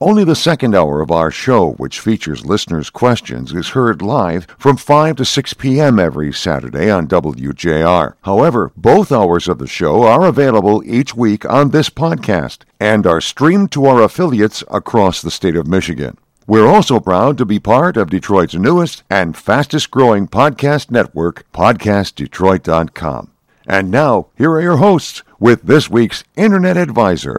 Only the second hour of our show, which features listeners' questions, is heard live from 5 to 6 p.m. every Saturday on WJR. However, both hours of the show are available each week on this podcast and are streamed to our affiliates across the state of Michigan. We're also proud to be part of Detroit's newest and fastest growing podcast network, PodcastDetroit.com. And now, here are your hosts with this week's Internet Advisor.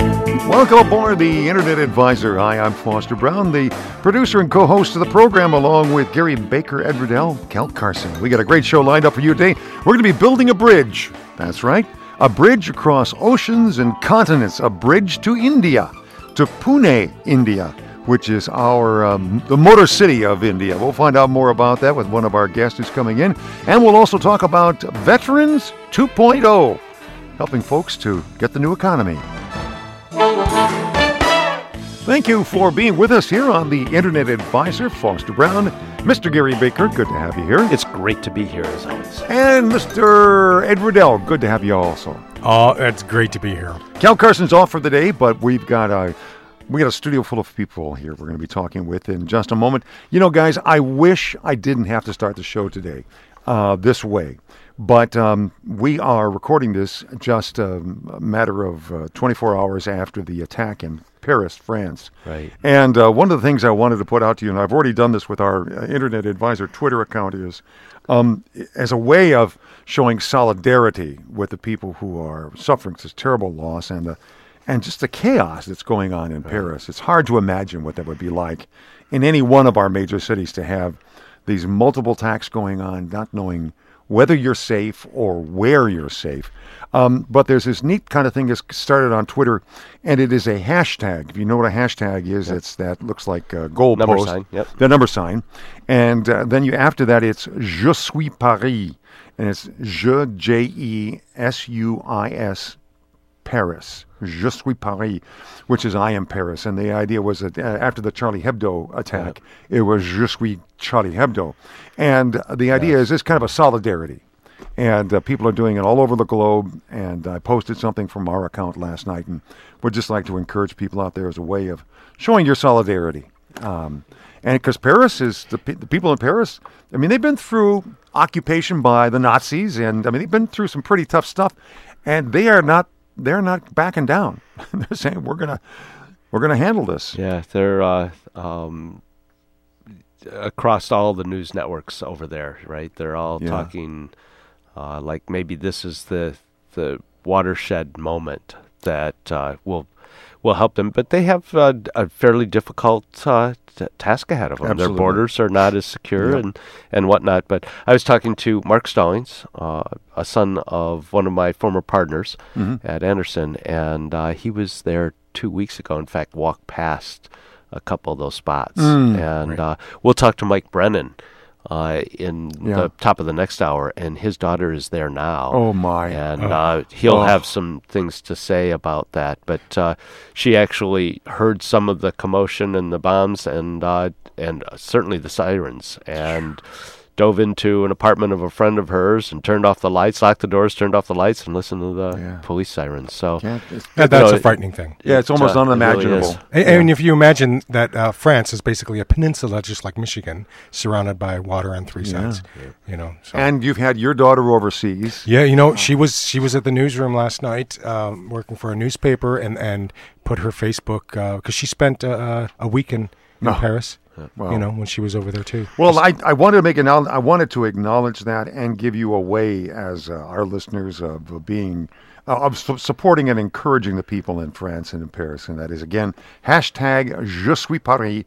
Welcome aboard the Internet Advisor. Hi, I'm Foster Brown, the producer and co host of the program, along with Gary Baker, Ed Riddell, Cal Carson. We got a great show lined up for you today. We're going to be building a bridge. That's right, a bridge across oceans and continents, a bridge to India, to Pune, India, which is our um, the motor city of India. We'll find out more about that with one of our guests who's coming in, and we'll also talk about Veterans 2.0, helping folks to get the new economy. Thank you for being with us here on the Internet Advisor, Foster Brown. Mr. Gary Baker, good to have you here. It's great to be here as always. And Mr. Ed Riddell, good to have you also. Oh, it's great to be here. Cal Carson's off for the day, but we've got a we got a studio full of people here we're going to be talking with in just a moment. You know, guys, I wish I didn't have to start the show today uh, this way. But um, we are recording this just a matter of uh, 24 hours after the attack in Paris, France. Right. And uh, one of the things I wanted to put out to you, and I've already done this with our uh, Internet Advisor Twitter account, is um, as a way of showing solidarity with the people who are suffering this terrible loss and the and just the chaos that's going on in right. Paris. It's hard to imagine what that would be like in any one of our major cities to have these multiple attacks going on, not knowing whether you're safe or where you're safe. Um, but there's this neat kind of thing that's started on Twitter, and it is a hashtag. If you know what a hashtag is, yep. it's that looks like a goal number post, sign. Yep. the number sign, and uh, then you after that it's Je suis Paris, and it's Je J E S U I S Paris. Je suis Paris, which is I am Paris. And the idea was that uh, after the Charlie Hebdo attack, it was Je suis Charlie Hebdo. And the idea yes. is it's kind of a solidarity. And uh, people are doing it all over the globe. And I posted something from our account last night and would just like to encourage people out there as a way of showing your solidarity. Um, and because Paris is the, the people in Paris, I mean, they've been through occupation by the Nazis, and I mean, they've been through some pretty tough stuff, and they are not they're not backing down. they're saying we're gonna we're gonna handle this. Yeah, they're uh, um, across all the news networks over there, right? They're all yeah. talking uh, like maybe this is the the watershed moment that uh, will will help them. But they have uh, a fairly difficult uh, t- task ahead of them. Absolutely. Their borders are not as secure yep. and, and whatnot. But I was talking to Mark Stallings, uh, a son of one of my former partners mm-hmm. at Anderson, and uh, he was there two weeks ago. In fact, walked past a couple of those spots. Mm, and right. Uh, we'll talk to Mike Brennan uh, in Yeah. the top of the next hour, and his daughter is there now. Oh my! And Oh. uh, he'll Oh. have some things to say about that. But uh, she actually heard some of the commotion and the bombs, and uh, and certainly the sirens, and dove into an apartment of a friend of hers and turned off the lights, locked the doors, turned off the lights, and listened to the Yeah. police sirens. So Can't- That, that's No, a frightening thing. yeah, it's almost uh, it really unimaginable. And, Yeah. and if you imagine that uh, France is basically a peninsula, just like Michigan, surrounded by water on three sides. You know. So. And you've had your daughter overseas. yeah, you know, she was she was at the newsroom last night, um, working for a newspaper, and and put her Facebook because she spent uh, uh, a week in, in Oh. Paris. You know, when she was over there too. Well, I, I wanted to make an I wanted to acknowledge that and give you a way as uh, our listeners of, of being uh, of su- supporting and encouraging the people in France and in Paris, and that is again hashtag Je suis Paris.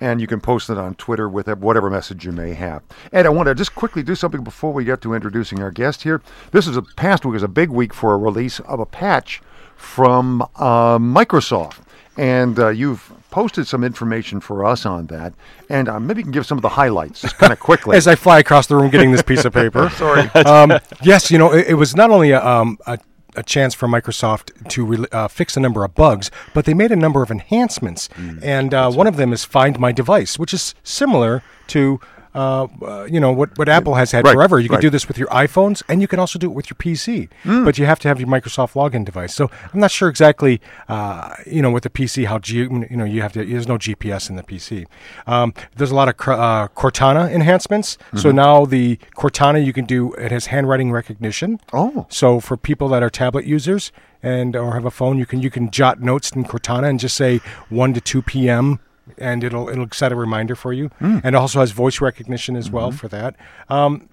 And you can post it on Twitter with whatever message you may have. And I want to just quickly do something before we get to introducing our guest here. This is a past week is a big week for a release of a patch from uh, Microsoft and uh, you've posted some information for us on that, and uh, maybe you can give some of the highlights just kind of quickly. As I fly across the room getting this piece of paper. Sorry. Um, yes, you know, it, it was not only a, um, a a chance for Microsoft to re- uh, fix a number of bugs, but they made a number of enhancements. Mm, and uh, one of them is Find My Device, which is similar to uh, you know what what Apple has had right, forever. You right. can do this with your iPhones, and you can also do it with your PC. Mm. But you have to have your Microsoft login device. So I'm not sure exactly, uh, you know, with the PC how G, you know you have to. There's no GPS in the PC. Um, there's a lot of uh, Cortana enhancements. Mm-hmm. So now the Cortana you can do it has handwriting recognition. Oh, so for people that are tablet users and or have a phone, you can you can jot notes in Cortana and just say one to two p.m and it'll it'll set a reminder for you, mm. and also has voice recognition as mm-hmm. well for that. Um,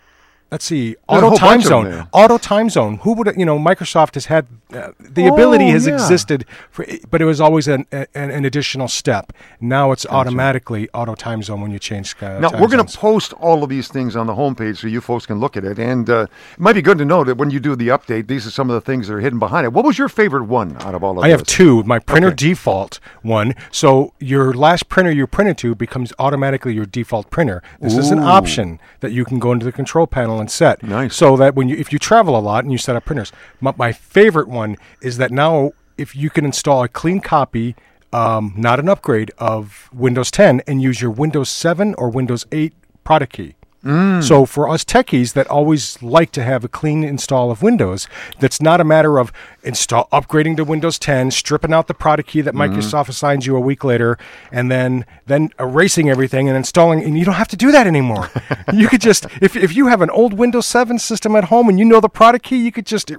let's see, auto time zone, auto time zone. Who would you know? Microsoft has had uh, the oh, ability has yeah. existed, for, but it was always an, an, an additional step. Now it's gotcha. automatically auto time zone when you change. Uh, now we're going to post all of these things on the homepage so you folks can look at it, and uh, it might be good to know that when you do the update, these are some of the things that are hidden behind it. What was your favorite one out of all of? Those? I this? have two. My printer okay. default one. So your last printer you printed to becomes automatically your default printer. This Ooh. is an option that you can go into the control panel and set. Nice. So that when you if you travel a lot and you set up printers, my, my favorite one is that now if you can install a clean copy, um, not an upgrade of Windows 10, and use your Windows 7 or Windows 8 product key. Mm. So for us techies that always like to have a clean install of Windows, that's not a matter of install upgrading to Windows 10, stripping out the product key that mm-hmm. Microsoft assigns you a week later, and then then erasing everything and installing. And you don't have to do that anymore. you could just if if you have an old Windows 7 system at home and you know the product key, you could just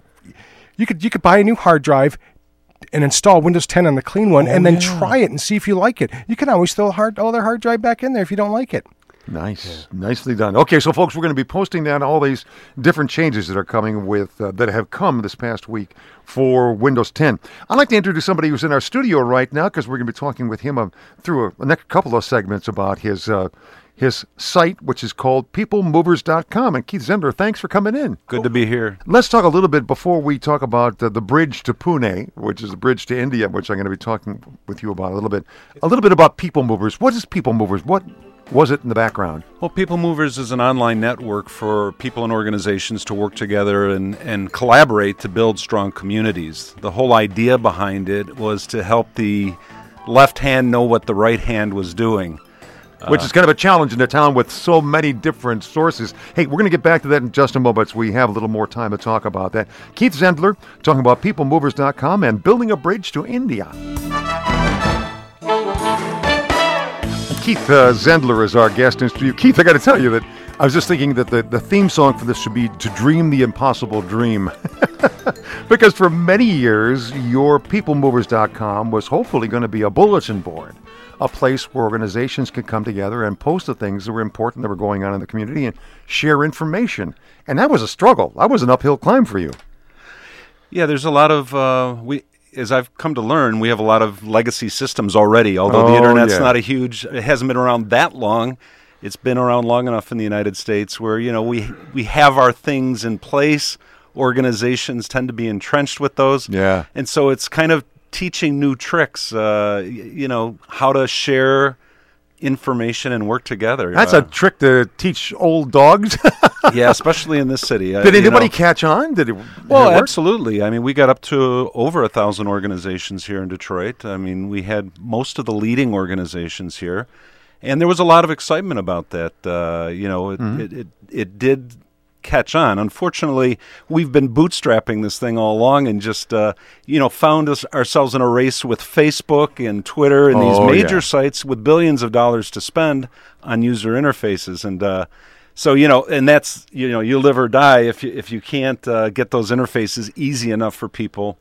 you could you could buy a new hard drive and install Windows 10 on the clean one, oh, and then yeah. try it and see if you like it. You can always throw hard, other hard drive back in there if you don't like it. Nice, yeah. nicely done. Okay, so folks, we're going to be posting down all these different changes that are coming with uh, that have come this past week for Windows 10. I'd like to introduce somebody who's in our studio right now because we're going to be talking with him uh, through a, a, next couple of segments about his uh, his site, which is called peoplemovers.com. And Keith Zender, thanks for coming in. Good to be here. Let's talk a little bit before we talk about uh, the bridge to Pune, which is the bridge to India, which I'm going to be talking with you about a little bit. A little bit about People Movers. What is People Movers? What was it in the background? Well, People Movers is an online network for people and organizations to work together and, and collaborate to build strong communities. The whole idea behind it was to help the left hand know what the right hand was doing. Which is kind of a challenge in a town with so many different sources. Hey, we're going to get back to that in just a moment. So we have a little more time to talk about that. Keith Zendler talking about peoplemovers.com and building a bridge to India. Keith uh, Zendler is our guest in studio. Keith, I got to tell you that I was just thinking that the, the theme song for this should be To Dream the Impossible Dream. because for many years, your peoplemovers.com was hopefully going to be a bulletin board, a place where organizations could come together and post the things that were important that were going on in the community and share information. And that was a struggle. That was an uphill climb for you. Yeah, there's a lot of uh, we as I've come to learn, we have a lot of legacy systems already. Although oh, the internet's yeah. not a huge, it hasn't been around that long. It's been around long enough in the United States where you know we we have our things in place. Organizations tend to be entrenched with those, yeah, and so it's kind of teaching new tricks. Uh, you know how to share information and work together. That's uh, a trick to teach old dogs. yeah, especially in this city. Did uh, anybody know, catch on? Did it? Well, it absolutely. I mean, we got up to over a thousand organizations here in Detroit. I mean, we had most of the leading organizations here, and there was a lot of excitement about that. Uh, you know, it, mm-hmm. it, it, it did catch on. Unfortunately, we've been bootstrapping this thing all along and just uh, you know found us, ourselves in a race with Facebook and Twitter and oh, these major yeah. sites with billions of dollars to spend on user interfaces and. Uh, so you know, and that's you know, you live or die if you if you can't uh, get those interfaces easy enough for people.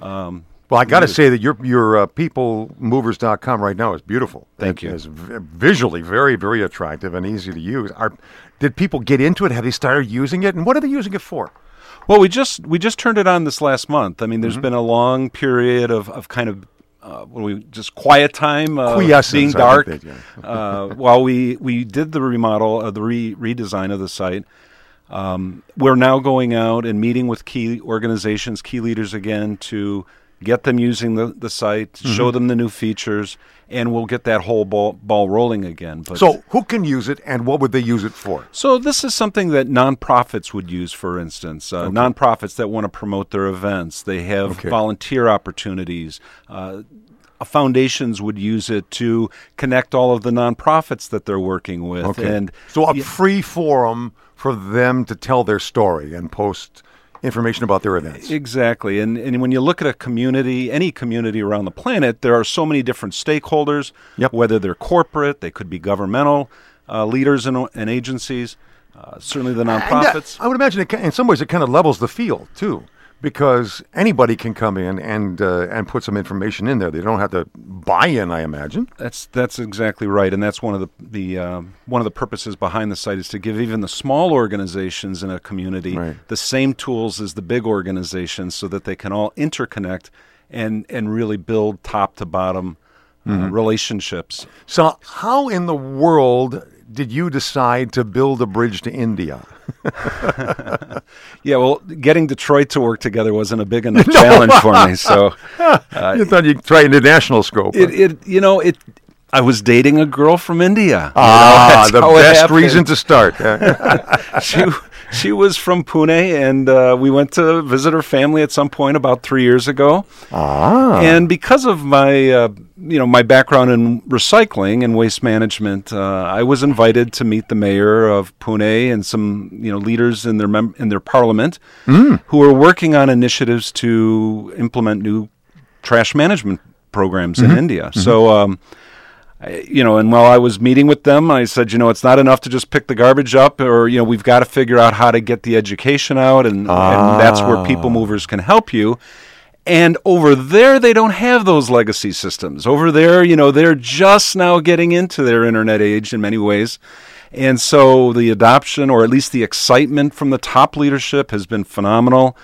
Um, Well, I got to say that your your uh, peoplemovers.com right now is beautiful. Thank It you. is v- visually very very attractive and easy to use. Are did people get into it? Have they started using it? And what are they using it for? Well, we just we just turned it on this last month. I mean, Mm-hmm. there's been a long period of, of kind of uh, when we just quiet time, uh, being dark, they- yeah. uh, while we we did the remodel, uh, the re- redesign of the site. Um, we're now going out and meeting with key organizations, key leaders again to get them using the, the site, Mm-hmm. show them the new features, and we'll get that whole ball, ball rolling again. But So, who can use it, and what would they use it for? so this is something that nonprofits would use, for instance. Uh, Nonprofits that want to promote their events, they have Okay. volunteer opportunities. Uh, foundations would use it to connect all of the nonprofits that they're working with. And so, a free forum for them to tell their story and post information about their events. Exactly. And, and when you look at a community, any community around the planet, there are so many different stakeholders, Yep. whether they're corporate, they could be governmental uh, leaders and, and agencies, uh, certainly the And, uh, nonprofits. I would imagine it, in some ways it kind of levels the field too, because anybody can come in and uh, and put some information in there. They don't have to buy in. I imagine. That's that's exactly right, and that's one of the the um, one of the purposes behind the site is to give even the small organizations in a community Right. the same tools as the big organizations, so that they can all interconnect and and really build top to bottom uh, relationships. So, how in the world did you decide to build a bridge to India? Yeah, well, getting Detroit to work together wasn't a big enough challenge for me. So you thought you'd try international scope. it, it you know it. I was dating a girl from India. you know, ah, the best reason to start. Uh, she she was from Pune, and uh, we went to visit her family at some point about three years ago. ah, And because of my uh, you know my background in recycling and waste management, uh, I was invited to meet the mayor of Pune and some you know leaders in their mem- in their parliament who are working on initiatives to implement new trash management programs in India. So. Um, you know, and while I was meeting with them, I said, you know, it's not enough to just pick the garbage up, or you know, we've got to figure out how to get the education out, and, and that's where people movers can help you. And over there, they don't have those legacy systems. Over there, you know, they're just now getting into their internet age in many ways. And so the adoption, or at least the excitement from the top leadership, has been phenomenal.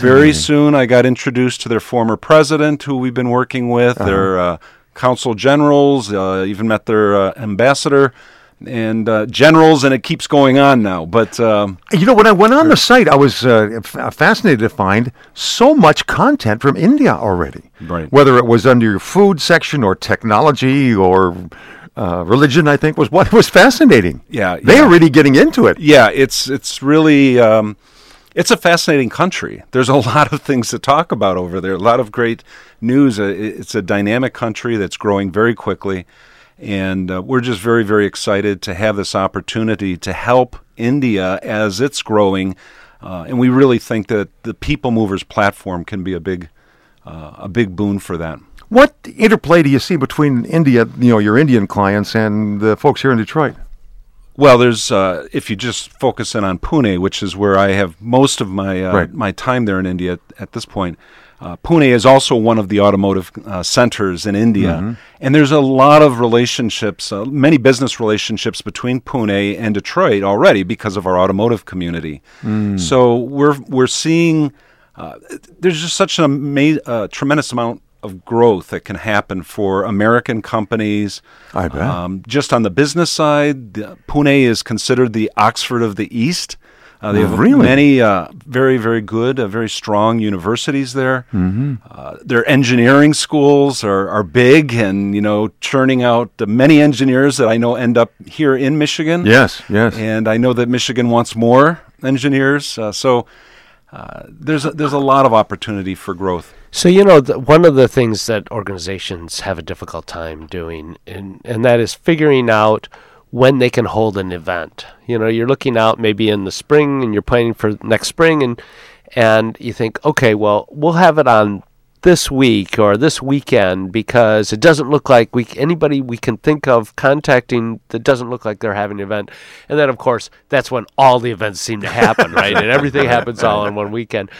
Very soon, I got introduced to their former president, who we've been working with, their uh, consul generals, uh, even met their uh, ambassador and uh, generals, and it keeps going on now. But um, you know, when I went on the site, I was uh, f- fascinated to find so much content from India already. Right. Whether it was under your food section or technology or uh, religion, I think was what was fascinating. Yeah, they yeah. are really getting into it. yeah, it's it's really um, it's a fascinating country. There's a lot of things to talk about over there. A lot of great news. Uh, It's a dynamic country that's growing very quickly, and uh, we're just very very excited to have this opportunity to help India as it's growing. Uh, and we really think that the People Movers platform can be a big uh, a big boon for that. What interplay do you see between India, you know, your Indian clients and the folks here in Detroit? Well, there's uh, if you just focus in on Pune, which is where I have most of my uh, Right. my time there in India at, at this point. Uh, Pune is also one of the automotive uh, centers in India, Mm-hmm. and there's a lot of relationships, uh, many business relationships between Pune and Detroit already because of our automotive community. Mm. So we're we're seeing uh, there's just such a ama- uh, tremendous amount of growth that can happen for American companies. I bet. Um, just on the business side, the, Pune is considered the Oxford of the East. Uh, they have Really? many uh, very, very good, uh, very strong universities there. Mm-hmm. Uh, their engineering schools are, are big and, you know, churning out many engineers that I know end up here in Michigan. Yes, yes. And I know that Michigan wants more engineers. Uh, so uh, there's, a, there's a lot of opportunity for growth. So you know, one of the things that organizations have a difficult time doing, and and that is figuring out when they can hold an event. You know, you're looking out maybe in the spring, and you're planning for next spring, and and you think, okay, well, we'll have it on this week or this weekend because it doesn't look like we anybody we can think of contacting that doesn't look like they're having an event. And then of course that's when all the events seem to happen, right? And everything happens all in one weekend.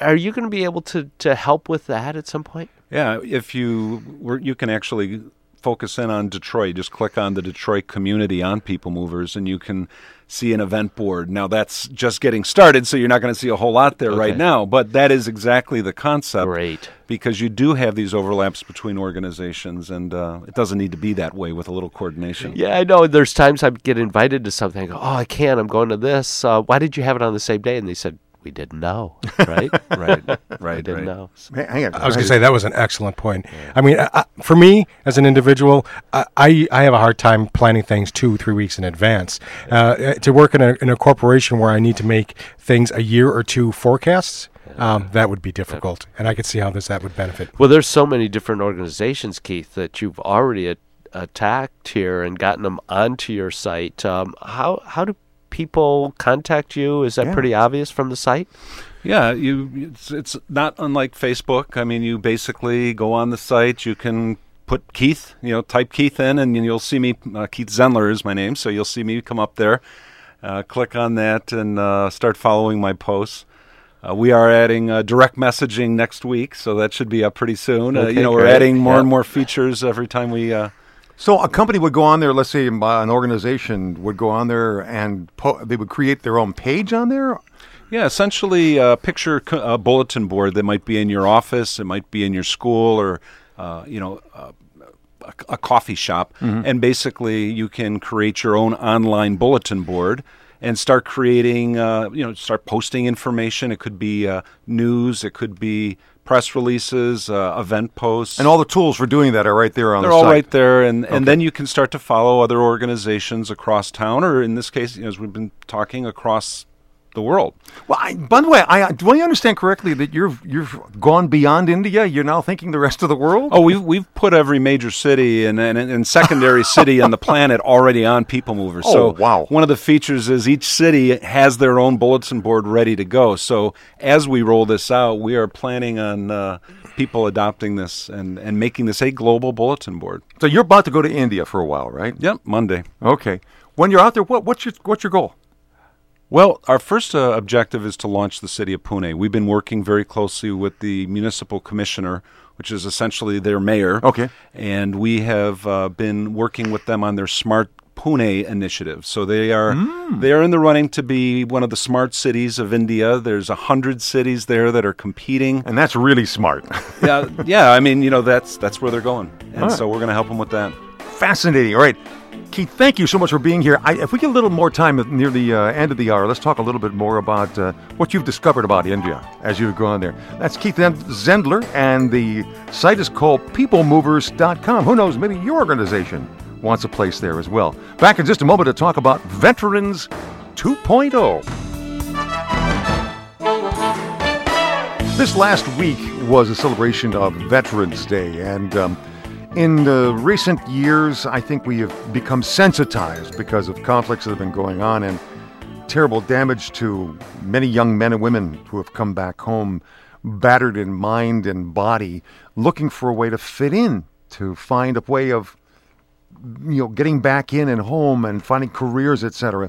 Are you going to be able to to help with that at some point? Yeah, if you were, you can actually focus in on Detroit. Just click on the Detroit community on People Movers, and you can see an event board. Now that's just getting started, so you're not going to see a whole lot there okay. right now. But that is exactly the concept. Great. Because you do have these overlaps between organizations, and uh, it doesn't need to be that way with a little coordination. Yeah, I know. There's times I get invited to something. I go, oh, I can't. I'm going to this. Uh, why did you have it on the same day? And they said, we didn't know, right? right, right. We didn't right. know. Hang on. I was going to say that was an excellent point. Yeah. I mean, I, for me as an individual, I, I have a hard time planning things two, three weeks in advance. Uh, to work in a, in a corporation where I need to make things a year or two forecasts. Um, that would be difficult, and I could see how this that would benefit. Well, there's so many different organizations, Keith, that you've already a- attacked here and gotten them onto your site. Um, how how do people contact you? Is that yeah. pretty obvious from the site? Yeah, you. It's, it's not unlike Facebook. I mean, you basically go on the site. You can put Keith, you know, type Keith in, and you'll see me. Uh, Keith Zendler is my name, so you'll see me come up there. Uh, click on that and uh, start following my posts. Uh, we are adding uh, direct messaging next week, so that should be up pretty soon. Uh, okay, you know, we're adding more and more features every time we uh, so a company would go on there. Let's say an organization would go on there and po- they would create their own page on there. Yeah, essentially, a uh, picture a bulletin board that might be in your office, it might be in your school, or uh, you know, uh, a, a, coffee shop, mm-hmm. and basically you can create your own online bulletin board and start creating, uh, you know, start posting information. It could be uh, news, it could be press releases, uh, event posts, and all the tools for doing that are right there on. They're the all right there, and okay. and then you can start to follow other organizations across town, or in this case, you know, as we've been talking across the world. Well, I, by the way, I, do I understand correctly that you've you've gone beyond India? You're now thinking the rest of the world? Oh, we've we've put every major city and and, and secondary city on the planet already on People Mover. Oh, so wow! One of the features is each city has their own bulletin board ready to go. So as we roll this out, we are planning on. Uh, people adopting this and, and making this a global bulletin board. So you're about to go to India for a while, right? Yep, Monday. Okay. When you're out there, what, what's your what's your goal? Well, our first uh, objective is to launch the city of Pune. We've been working very closely with the municipal commissioner, which is essentially their mayor. Okay. And we have uh, been working with them on their smart Pune initiative. So they are mm. they are in the running to be one of the smart cities of India. There's a hundred cities there that are competing, and that's really smart. yeah, yeah. I mean, you know, that's that's where they're going, and right. so we're going to help them with that. Fascinating. All right. Keith, thank you so much for being here. I, if we get a little more time near the uh, end of the hour, let's talk a little bit more about uh, what you've discovered about India as you've gone there. That's Keith Zendler, and the site is called PeopleMovers.com. Who knows, maybe your organization wants a place there as well. Back in just a moment to talk about Veterans 2.0. This last week was a celebration of Veterans Day, and um, in the recent years, I think we have become sensitized because of conflicts that have been going on and terrible damage to many young men and women who have come back home battered in mind and body, looking for a way to fit in, to find a way of you know getting back in and home and finding careers, etc.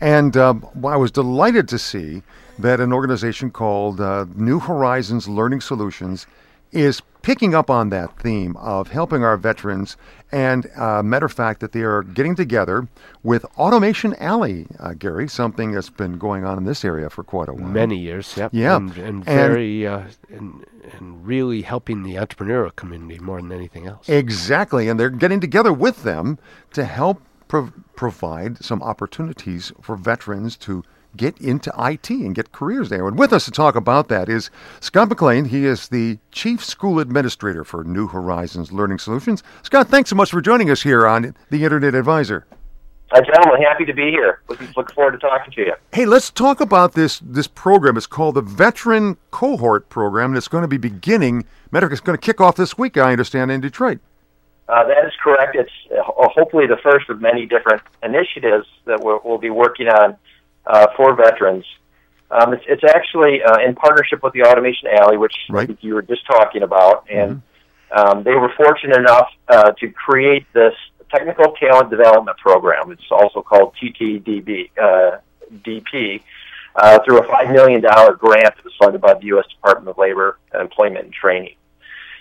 And um, I was delighted to see that an organization called uh, New Horizons Learning Solutions is picking up on that theme of helping our veterans. And uh, matter of fact, that they are getting together with Automation Alley, uh, Gary, something that's been going on in this area for quite a while. Many years, yep. Yeah. And, and very, uh, and, and really helping the entrepreneurial community more than anything else. Exactly. And they're getting together with them to help pro- provide some opportunities for veterans to get into IT and get careers there. And with us to talk about that is Scott McLean. He is the Chief School Administrator for New Horizons Learning Solutions. Scott, thanks so much for joining us here on the Internet Advisor. Hi, gentlemen. Happy to be here. Looking, looking forward to talking to you. Hey, let's talk about this this program. It's called the Veteran Cohort Program, and it's going to be beginning. Medic is going to kick off this week, I understand, in Detroit. Uh, that is correct. It's uh, hopefully the first of many different initiatives that we'll, we'll be working on uh, for veterans. Um, it's, it's actually uh, in partnership with the Automation Alley, which right. you were just talking about, and mm-hmm. um, they were fortunate enough uh, to create this technical talent development program. It's also called TTDB uh, DP. Uh, through a $5 million grant that was funded by the U.S. Department of Labor, Employment, and Training.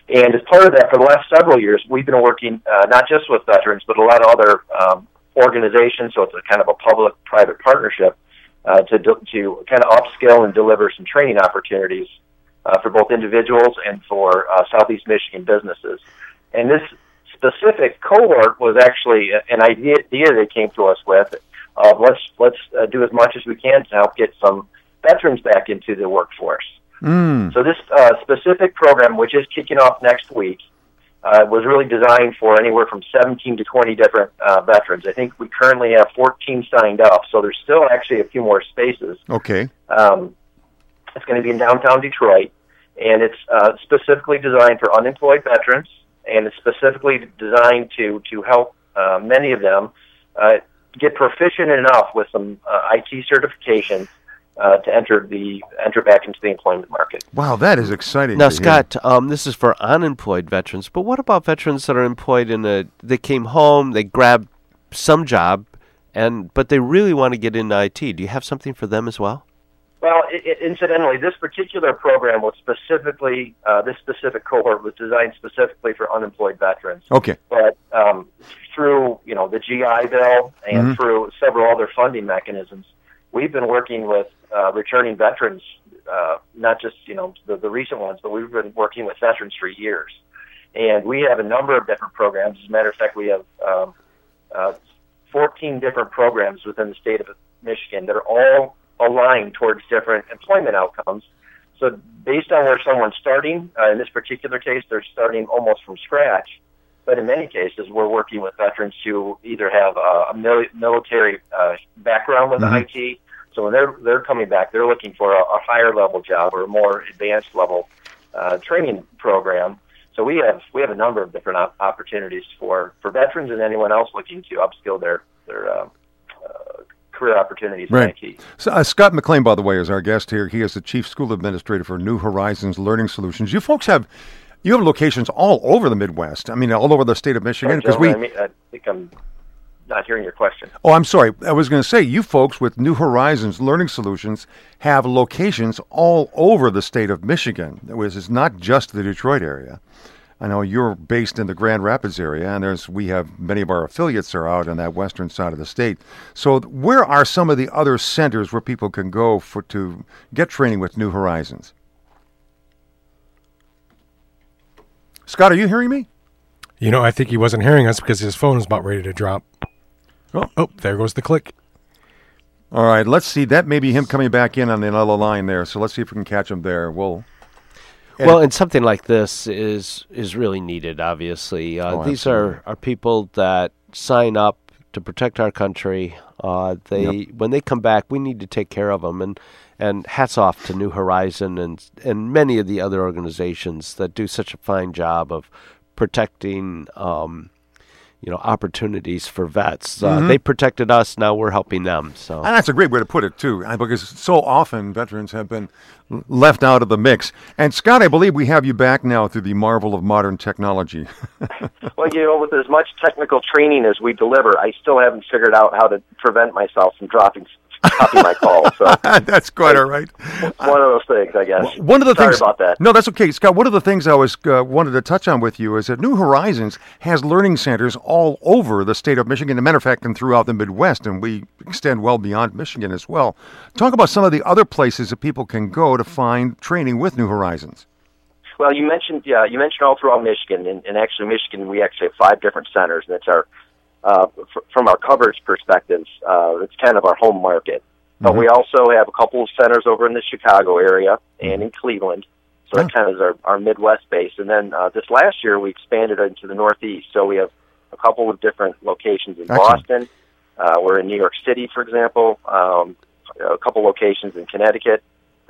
And as part of that, for the last several years, we've been working uh, not just with veterans, but a lot of other um, organizations. So it's a kind of a public-private partnership uh, to to kind of upskill and deliver some training opportunities uh, for both individuals and for uh, Southeast Michigan businesses. And this specific cohort was actually an idea, idea they came to us with. Of let's let's uh, do as much as we can to help get some veterans back into the workforce. Mm. So this uh, specific program, which is kicking off next week, uh, was really designed for anywhere from 17 to 20 different uh, veterans. I think we currently have 14 signed up, so there's still actually a few more spaces. Okay. Um, it's going to be in downtown Detroit, and it's uh, specifically designed for unemployed veterans, and it's specifically designed to to help uh, many of them uh, get proficient enough with some uh, IT certifications uh, to enter the enter back into the employment market. Wow, that is exciting. Now, Scott, um, this is for unemployed veterans, but what about veterans that are employed in a? They came home, they grabbed some job, and but they really want to get into IT. Do you have something for them as well? Well, it, it, incidentally, this particular program was specifically uh, this specific cohort was designed specifically for unemployed veterans. Okay, but um, through you know the GI Bill and mm-hmm. through several other funding mechanisms, we've been working with uh, returning veterans, uh, not just you know the, the recent ones, but we've been working with veterans for years, and we have a number of different programs. As a matter of fact, we have um, uh, 14 different programs within the state of Michigan that are all aligned towards different employment outcomes. So, based on where someone's starting, uh, in this particular case, they're starting almost from scratch. But in many cases, we're working with veterans who either have a, a military uh, background with mm-hmm. IT, so when they're they're coming back, they're looking for a, a higher level job or a more advanced level uh, training program. So we have we have a number of different op- opportunities for, for veterans and anyone else looking to upskill their their uh, uh, career opportunities right. in IT. So, uh, Scott McLean, by the way, is our guest here. He is the chief school administrator for New Horizons Learning Solutions. You folks have you have locations all over the Midwest. I mean, all over the state of Michigan. Oh, because we, I, mean, I think I'm not hearing your question. Oh, I'm sorry. I was going to say, you folks with New Horizons Learning Solutions have locations all over the state of Michigan. It's not just the Detroit area. I know you're based in the Grand Rapids area, and there's we have many of our affiliates are out on that western side of the state. So, where are some of the other centers where people can go for to get training with New Horizons? Scott, are you hearing me? You know, I think he wasn't hearing us because his phone is about ready to drop. Oh, oh, there goes the click. All right, let's see. That may be him coming back in on another line there. So let's see if we can catch him there. We'll. well, and something like this is is really needed. Obviously, uh, oh, these are are people that sign up to protect our country. Uh, they yep. when they come back, we need to take care of them. And and hats off to New Horizon and and many of the other organizations that do such a fine job of protecting. Um, you know opportunities for vets. Uh, mm-hmm. They protected us. Now we're helping them. So and that's a great way to put it too, because so often veterans have been left out of the mix. And Scott, I believe we have you back now through the marvel of modern technology. well, you know, with as much technical training as we deliver, I still haven't figured out how to prevent myself from dropping copy my call. So that's quite all right. One of those things, I guess. One of the Sorry things about that. No, that's okay, Scott. One of the things I was uh, wanted to touch on with you is that New Horizons has learning centers all over the state of Michigan. As a matter of fact, and throughout the Midwest, and we extend well beyond Michigan as well. Talk about some of the other places that people can go to find training with New Horizons. Well, you mentioned yeah, you mentioned all throughout Michigan, and, and actually Michigan, we actually have five different centers, and it's our uh, f- from our coverage perspectives, uh, it's kind of our home market. But mm-hmm. we also have a couple of centers over in the Chicago area and mm-hmm. in Cleveland. So that kind of is our, our Midwest base. And then uh, this last year, we expanded into the Northeast. So we have a couple of different locations in Excellent. Boston. Uh, we're in New York City, for example. Um, a couple locations in Connecticut,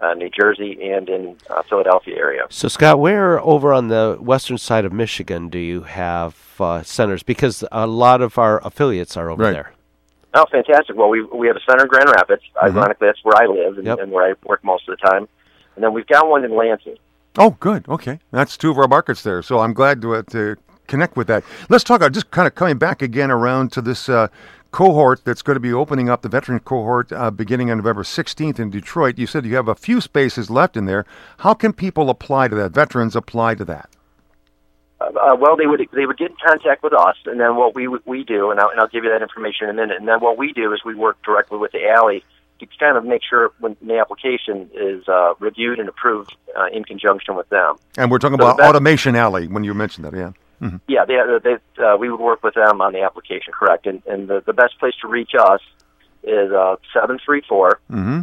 uh, New Jersey, and in uh, Philadelphia area. So, Scott, where over on the western side of Michigan do you have uh, centers? Because a lot of our affiliates are over right. there. Oh, fantastic! Well, we we have a center in Grand Rapids. Mm-hmm. Ironically, that's where I live and, yep. and where I work most of the time. And then we've got one in Lansing. Oh, good. Okay, that's two of our markets there. So I'm glad to, uh, to connect with that. Let's talk. about just kind of coming back again around to this uh, cohort that's going to be opening up the veteran cohort uh, beginning on November 16th in Detroit. You said you have a few spaces left in there. How can people apply to that? Veterans apply to that? Uh, well, they would they would get in contact with us, and then what we we do, and I'll, and I'll give you that information in a minute. And then what we do is we work directly with the alley to kind of make sure when the application is uh, reviewed and approved uh, in conjunction with them. And we're talking so about Automation Alley when you mentioned that, yeah. Mm-hmm. Yeah, they, they, uh, we would work with them on the application, correct? And, and the, the best place to reach us is uh, 734 mm-hmm.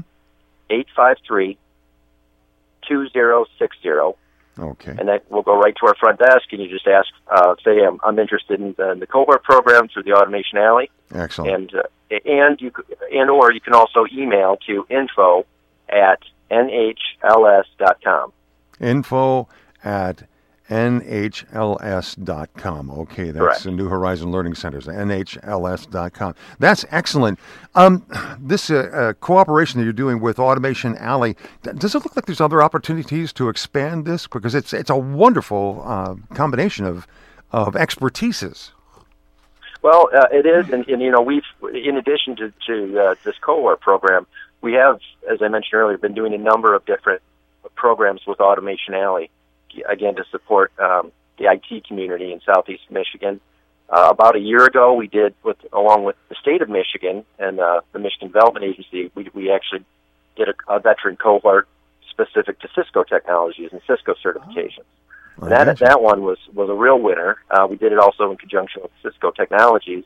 853 2060. Okay. And that will go right to our front desk, and you just ask, uh, say, I'm, I'm interested in the, in the cohort program through the Automation Alley. Excellent. And uh, and you and or you can also email to info at nhls.com. Info at nhls.com. Okay, that's Correct. the New Horizon Learning Centers, nhls.com. That's excellent. Um, this uh, uh, cooperation that you're doing with Automation Alley, does it look like there's other opportunities to expand this? Because it's it's a wonderful uh, combination of of expertises. Well, uh, it is, and, and, you know, we've in addition to, to uh, this cohort program, we have, as I mentioned earlier, been doing a number of different programs with Automation Alley again to support um, the IT community in Southeast Michigan. Uh, about a year ago, we did, with along with the state of Michigan and uh, the Michigan Development Agency, we, we actually did a, a veteran cohort specific to Cisco technologies and Cisco certifications. Oh, and that that one was was a real winner. Uh, we did it also in conjunction with Cisco Technologies,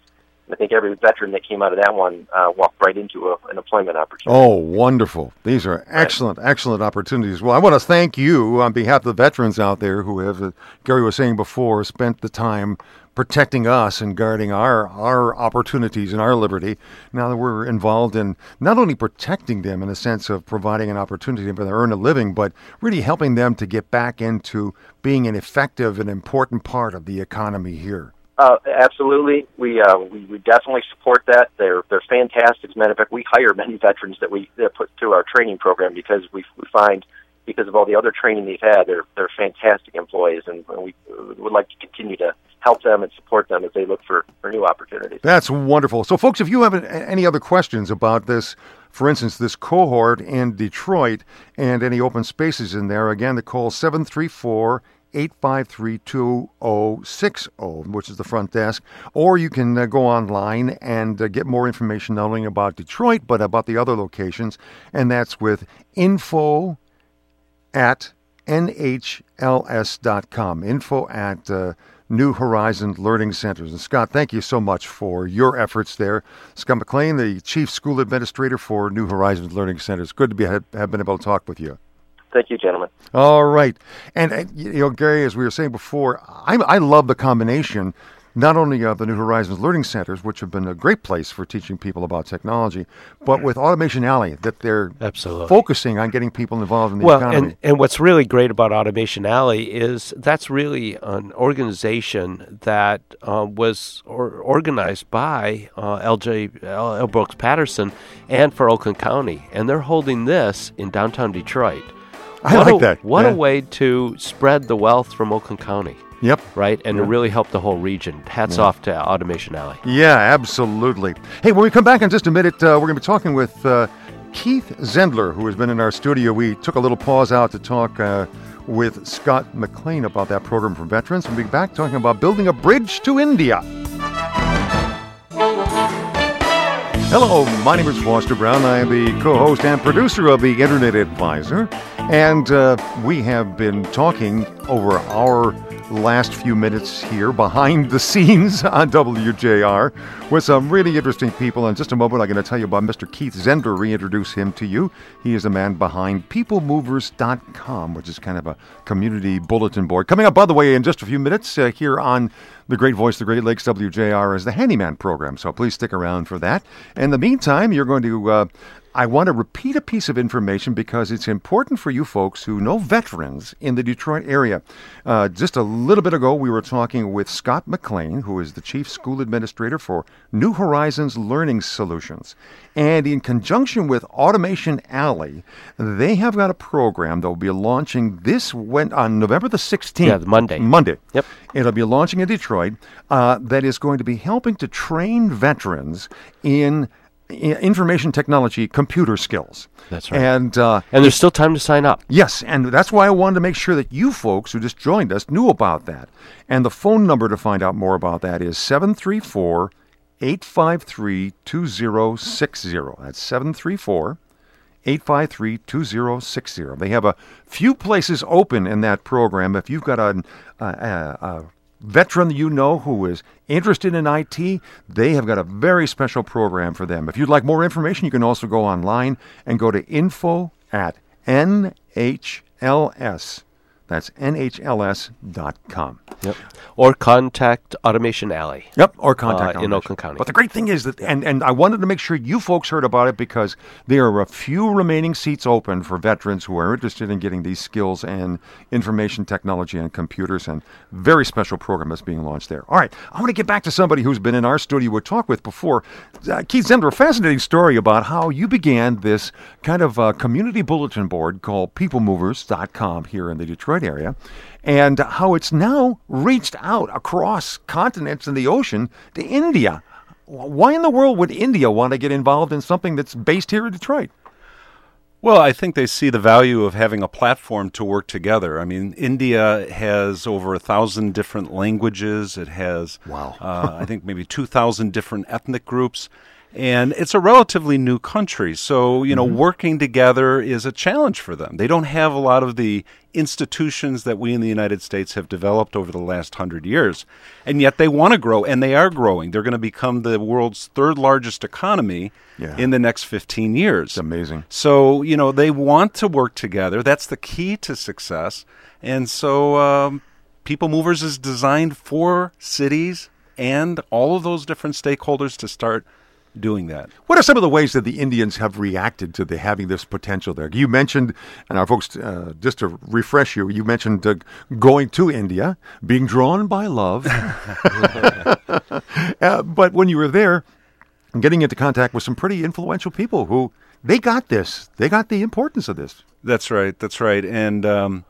I think every veteran that came out of that one uh, walked right into a, an employment opportunity. Oh, wonderful. These are excellent, right. excellent opportunities. Well, I want to thank you on behalf of the veterans out there who have, uh, Gary was saying before, spent the time protecting us and guarding our, our opportunities and our liberty. Now that we're involved in not only protecting them in the sense of providing an opportunity for them to earn a living, but really helping them to get back into being an effective and important part of the economy here. Uh, absolutely, we, uh, we we definitely support that. They're they're fantastic. As a matter of fact, we hire many veterans that we that put through our training program because we we find because of all the other training they've had, they're they're fantastic employees, and we would like to continue to help them and support them as they look for, for new opportunities. That's wonderful. So, folks, if you have any other questions about this, for instance, this cohort in Detroit and any open spaces in there, again, the call 734 853 2060, which is the front desk. Or you can uh, go online and uh, get more information not only about Detroit, but about the other locations. And that's with info at nhls.com. Info at uh, New Horizon Learning Centers. And Scott, thank you so much for your efforts there. Scott McLean, the Chief School Administrator for New Horizon Learning Centers. Good to be, have been able to talk with you. Thank you, gentlemen. All right, and uh, you know, Gary, as we were saying before, I, I love the combination not only of the New Horizons Learning Centers, which have been a great place for teaching people about technology, but with Automation Alley, that they're Absolutely. focusing on getting people involved in the well, economy. And, and what's really great about Automation Alley is that's really an organization that uh, was or, organized by uh, LJ L, L. Brooks Patterson and for Oakland County, and they're holding this in downtown Detroit. I what like a, that. What yeah. a way to spread the wealth from Oakland County. Yep. Right? And yeah. to really help the whole region. Hats yeah. off to Automation Alley. Yeah, absolutely. Hey, when we come back in just a minute, uh, we're going to be talking with uh, Keith Zendler, who has been in our studio. We took a little pause out to talk uh, with Scott McLean about that program for veterans. We'll be back talking about building a bridge to India. Hello, my name is Foster Brown. I am the co host and producer of the Internet Advisor. And uh, we have been talking over our last few minutes here behind the scenes on WJR with some really interesting people. In just a moment, I'm going to tell you about Mr. Keith Zender, reintroduce him to you. He is the man behind PeopleMovers.com, which is kind of a community bulletin board. Coming up, by the way, in just a few minutes uh, here on the Great Voice, the Great Lakes WJR, is the Handyman program. So please stick around for that. In the meantime, you're going to uh, I want to repeat a piece of information because it's important for you folks who know veterans in the Detroit area. Uh, just a little bit ago, we were talking with Scott McLean, who is the Chief School Administrator for New Horizons Learning Solutions. And in conjunction with Automation Alley, they have got a program that will be launching this went on November the 16th. Yeah, Monday. Monday. Yep. It'll be launching in Detroit uh, that is going to be helping to train veterans in information technology computer skills. That's right. And uh, and there's still time to sign up. Yes, and that's why I wanted to make sure that you folks who just joined us knew about that. And the phone number to find out more about that is 734 853 2060. That's 734 853 2060. They have a few places open in that program. If you've got a, a, a veteran you know who is interested in IT, they have got a very special program for them. If you'd like more information, you can also go online and go to info at NHLS. That's nhls.com. Yep. Or contact Automation Alley. Yep, or contact uh, in Oakland County. But the great thing is that, and, and I wanted to make sure you folks heard about it because there are a few remaining seats open for veterans who are interested in getting these skills and information technology and computers, and very special program that's being launched there. All right, I want to get back to somebody who's been in our studio we talked with before. Uh, Keith Zendler, a fascinating story about how you began this kind of uh, community bulletin board called PeopleMovers.com here in the Detroit area and how it's now reached out across continents and the ocean to India. Why in the world would India want to get involved in something that's based here in Detroit? Well, I think they see the value of having a platform to work together. I mean, India has over a thousand different languages. It has, wow, uh, I think maybe two thousand different ethnic groups and it's a relatively new country. So, you know, mm-hmm. working together is a challenge for them. They don't have a lot of the institutions that we in the United States have developed over the last hundred years. And yet they want to grow, and they are growing. They're going to become the world's third largest economy yeah. in the next 15 years. It's amazing. So, you know, they want to work together. That's the key to success. And so, um, People Movers is designed for cities and all of those different stakeholders to start doing that. What are some of the ways that the Indians have reacted to the having this potential there? You mentioned, and our folks, uh, just to refresh you, you mentioned uh, going to India, being drawn by love. uh, but when you were there, getting into contact with some pretty influential people who they got this, they got the importance of this. That's right. That's right. And um,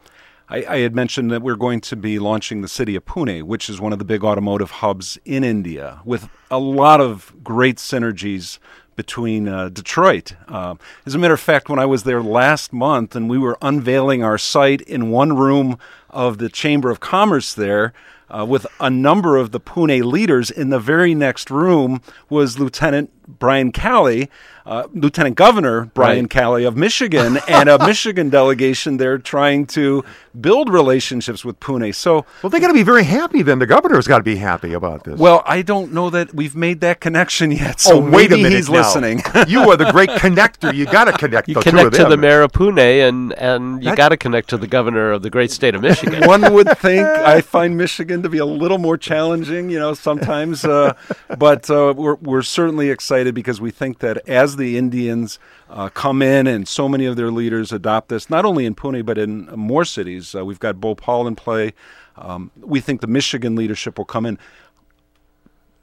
I, I, had mentioned that we're going to be launching the city of Pune, which is one of the big automotive hubs in India, with a lot of great synergies between uh, Detroit. Uh, as a matter of fact, when I was there last month and we were unveiling our site in one room of the Chamber of Commerce there, uh, with a number of the Pune leaders. In the very next room was Lieutenant Brian Calley, uh, Lieutenant Governor Brian right. Calley of Michigan, and a Michigan delegation there trying to build relationships with Pune. So, well, they got to be very happy. Then the governor's got to be happy about this. Well, I don't know that we've made that connection yet. So oh, wait a minute, he's now. listening. you are the great connector. You got to connect. You the connect to the mayor of Pune, and and you got to connect to the governor of the great state of Michigan. One would think. I find Michigan to be a little more challenging, you know, sometimes, uh, but uh, we're we're certainly excited because we think that as the Indians uh, come in and so many of their leaders adopt this, not only in Pune but in more cities. Uh, we've got Bhopal in play. Um, we think the Michigan leadership will come in.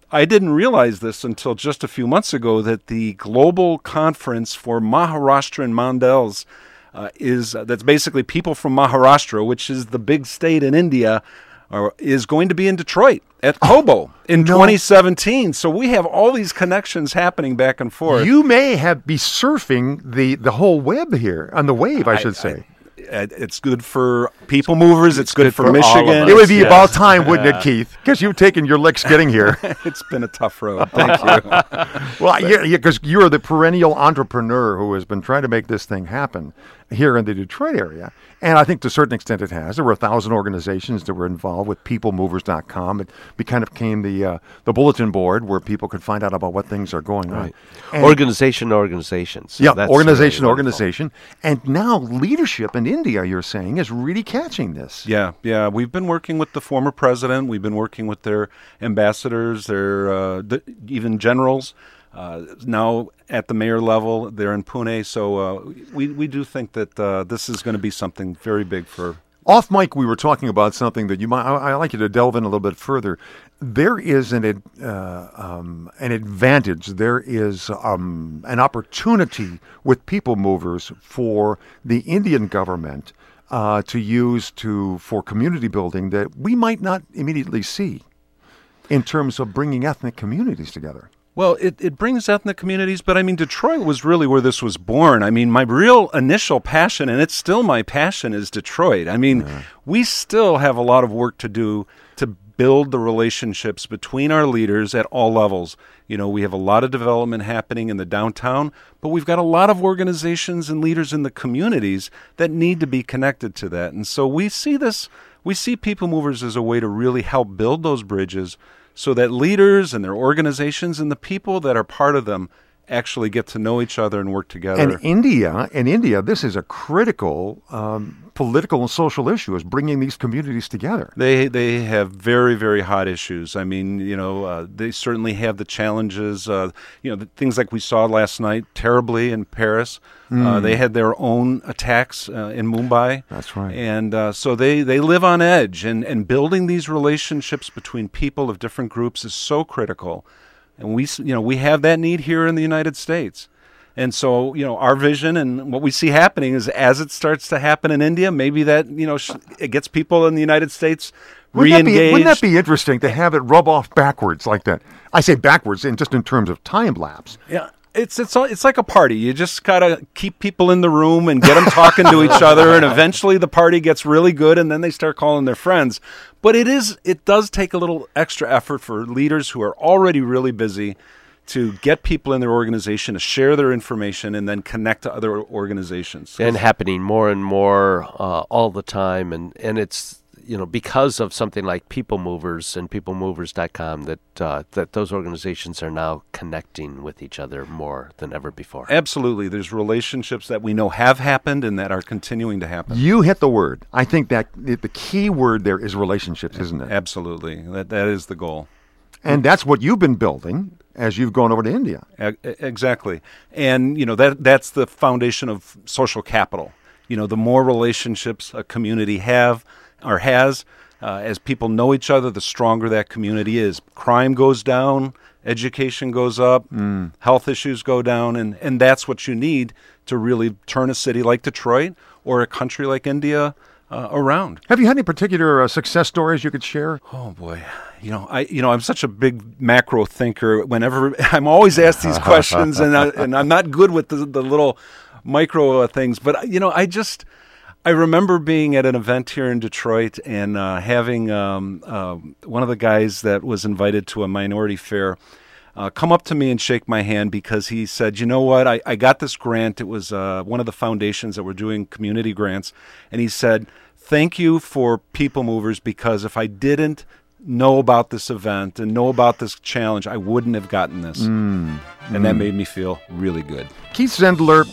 I didn't realize this until just a few months ago that the global conference for Maharashtrian Mandals uh, is uh, that's basically people from Maharashtra, which is the big state in India, are, is going to be in Detroit at oh, Cobo in no. 2017. So we have all these connections happening back and forth. You may have be surfing the the whole web here on the wave, I, I should say. I, it's good for people movers. It's, it's good, good, for, for Michigan. It would be yes. about time, wouldn't it, Keith? Because you've taken your licks getting here. it's been a tough road. Thank you. well, yeah, because you're the perennial entrepreneur who has been trying to make this thing happen here in the Detroit area. And I think to a certain extent it has. There were a thousand organizations that were involved with peoplemovers.com. It kind of became the uh, the bulletin board where people could find out about what things are going right. on. And organization organizations. So yeah, organization organization. And now leadership in India, you're saying, is really catching this. Yeah, yeah. We've been working with the former president. We've been working with their ambassadors, their uh, even generals. Uh, now at the mayor level, they're in Pune. So uh, we we do think that uh, this is going to be something very big for. Off mic, we were talking about something that you might. I, I like you to delve in a little bit further. There is an uh, um, an advantage. There is um, an opportunity with people movers for the Indian government uh, to use to for community building that we might not immediately see in terms of bringing ethnic communities together. Well, it, it brings ethnic communities, but I mean, Detroit was really where this was born. I mean, my real initial passion, and it's still my passion, is Detroit. I mean, yeah. we still have a lot of work to do to build the relationships between our leaders at all levels. You know, we have a lot of development happening in the downtown, but we've got a lot of organizations and leaders in the communities that need to be connected to that. And so we see this, we see people movers as a way to really help build those bridges so that leaders and their organizations and the people that are part of them actually get to know each other and work together. And India, in India, this is a critical um, political and social issue: is bringing these communities together. They they have very very hot issues. I mean, you know, uh, they certainly have the challenges. Uh, you know, the things like we saw last night, terribly in Paris. Mm. Uh, hmm. they had their own attacks uh, in Mumbai. That's right. And uh, so they they live on edge, and and building these relationships between people of different groups is so critical and we you know we have that need here in the United States. And so, you know, our vision and what we see happening is as it starts to happen in India, maybe that, you know, it gets people in the United States wouldn't that, be, wouldn't that be interesting to have it rub off backwards like that? I say backwards in just in terms of time lapse. Yeah it's it's it's like a party. You just gotta keep people in the room and get them talking to each other, and eventually the party gets really good, and then they start calling their friends. But it is it does take a little extra effort for leaders who are already really busy to get people in their organization to share their information and then connect to other organizations. And happening more and more uh, all the time, and and it's you know, because of something like People Movers and PeopleMovers.com, that uh, that those organizations are now connecting with each other more than ever before. Absolutely, there's relationships that we know have happened and that are continuing to happen. You hit the word. I think that the key word there is relationships, isn't it? Absolutely, that that is the goal. And that's what you've been building as you've gone over to India. Exactly, and you know that that's the foundation of social capital. You know, the more relationships a community have or has. Uh, as people know each other, the stronger that community is. Crime goes down, education goes up, mm. health issues go down, and, and that's what you need to really turn a city like Detroit or a country like India uh, around. Have you had any particular uh, success stories you could share? Oh boy, you know, I you know I'm such a big macro thinker. Whenever I'm always asked these questions, and I, and I'm not good with the the little micro uh, things, but you know, I just I remember being at an event here in Detroit and uh, having um, uh, one of the guys that was invited to a minority fair uh, come up to me and shake my hand because he said, You know what? I, I got this grant. It was uh, one of the foundations that were doing community grants. And he said, Thank you for People Movers because if I didn't know about this event and know about this challenge, I wouldn't have gotten this. Mm, and mm. that made me feel really good. Keith Zendler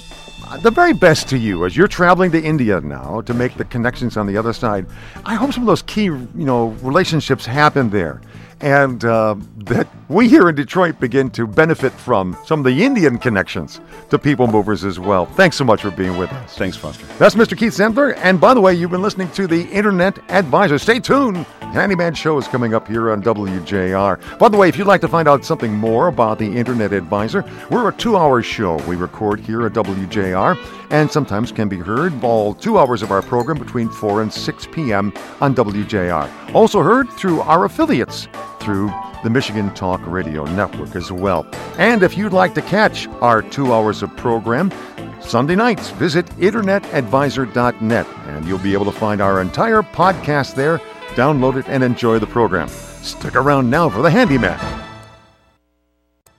the very best to you as you're traveling to India now to make the connections on the other side. I hope some of those key, you know, relationships happen there and uh, that we here in Detroit begin to benefit from some of the Indian connections to People Movers as well. Thanks so much for being with us. Thanks, Foster. That's Mr. Keith Zendler. And by the way, you've been listening to the Internet Advisor. Stay tuned. Handyman Show is coming up here on WJR. By the way, if you'd like to find out something more about the Internet Advisor, we're a two hour show we record here at WJR and sometimes can be heard all two hours of our program between 4 and 6 p.m. on WJR. Also heard through our affiliates through the Michigan Talk Radio Network as well. And if you'd like to catch our two hours of program, Sunday nights, visit InternetAdvisor.net and you'll be able to find our entire podcast there. Download it and enjoy the program. Stick around now for the handyman.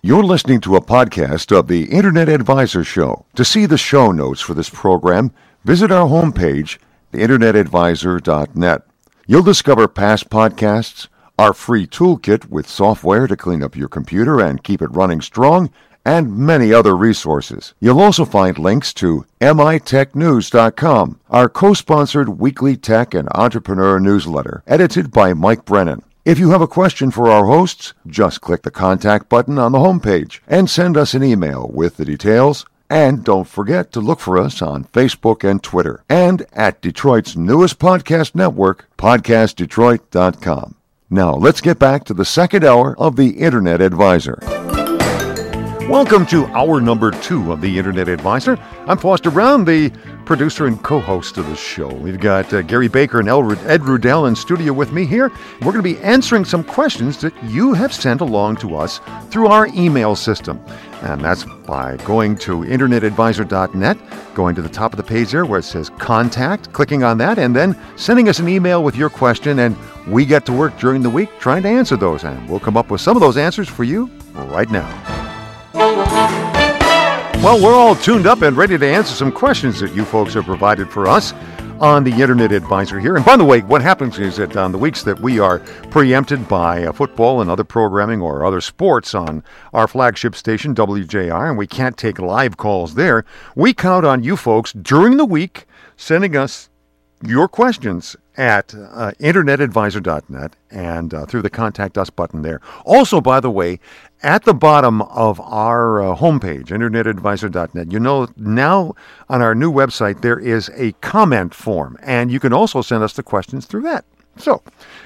You're listening to a podcast of the Internet Advisor Show. To see the show notes for this program, visit our homepage, theinternetadvisor.net. You'll discover past podcasts, our free toolkit with software to clean up your computer and keep it running strong, and many other resources. You'll also find links to mitechnews.com, our co-sponsored weekly tech and entrepreneur newsletter, edited by Mike Brennan. If you have a question for our hosts, just click the contact button on the homepage and send us an email with the details. And don't forget to look for us on Facebook and Twitter and at Detroit's newest podcast network, podcastdetroit.com. Now, let's get back to the second hour of the Internet Advisor. Welcome to hour number two of the Internet Advisor. I'm Foster Brown, the producer and co host of the show. We've got uh, Gary Baker and Ed Rudell in studio with me here. We're going to be answering some questions that you have sent along to us through our email system. And that's by going to internetadvisor.net, going to the top of the page there where it says contact, clicking on that, and then sending us an email with your question. And we get to work during the week trying to answer those. And we'll come up with some of those answers for you right now. Well, we're all tuned up and ready to answer some questions that you folks have provided for us on the Internet Advisor here. And by the way, what happens is that on the weeks that we are preempted by uh, football and other programming or other sports on our flagship station, WJR, and we can't take live calls there, we count on you folks during the week sending us your questions at uh, internetadvisor.net and uh, through the contact us button there. Also, by the way, at the bottom of our uh, homepage, internetadvisor.net, you know now on our new website there is a comment form, and you can also send us the questions through that. So,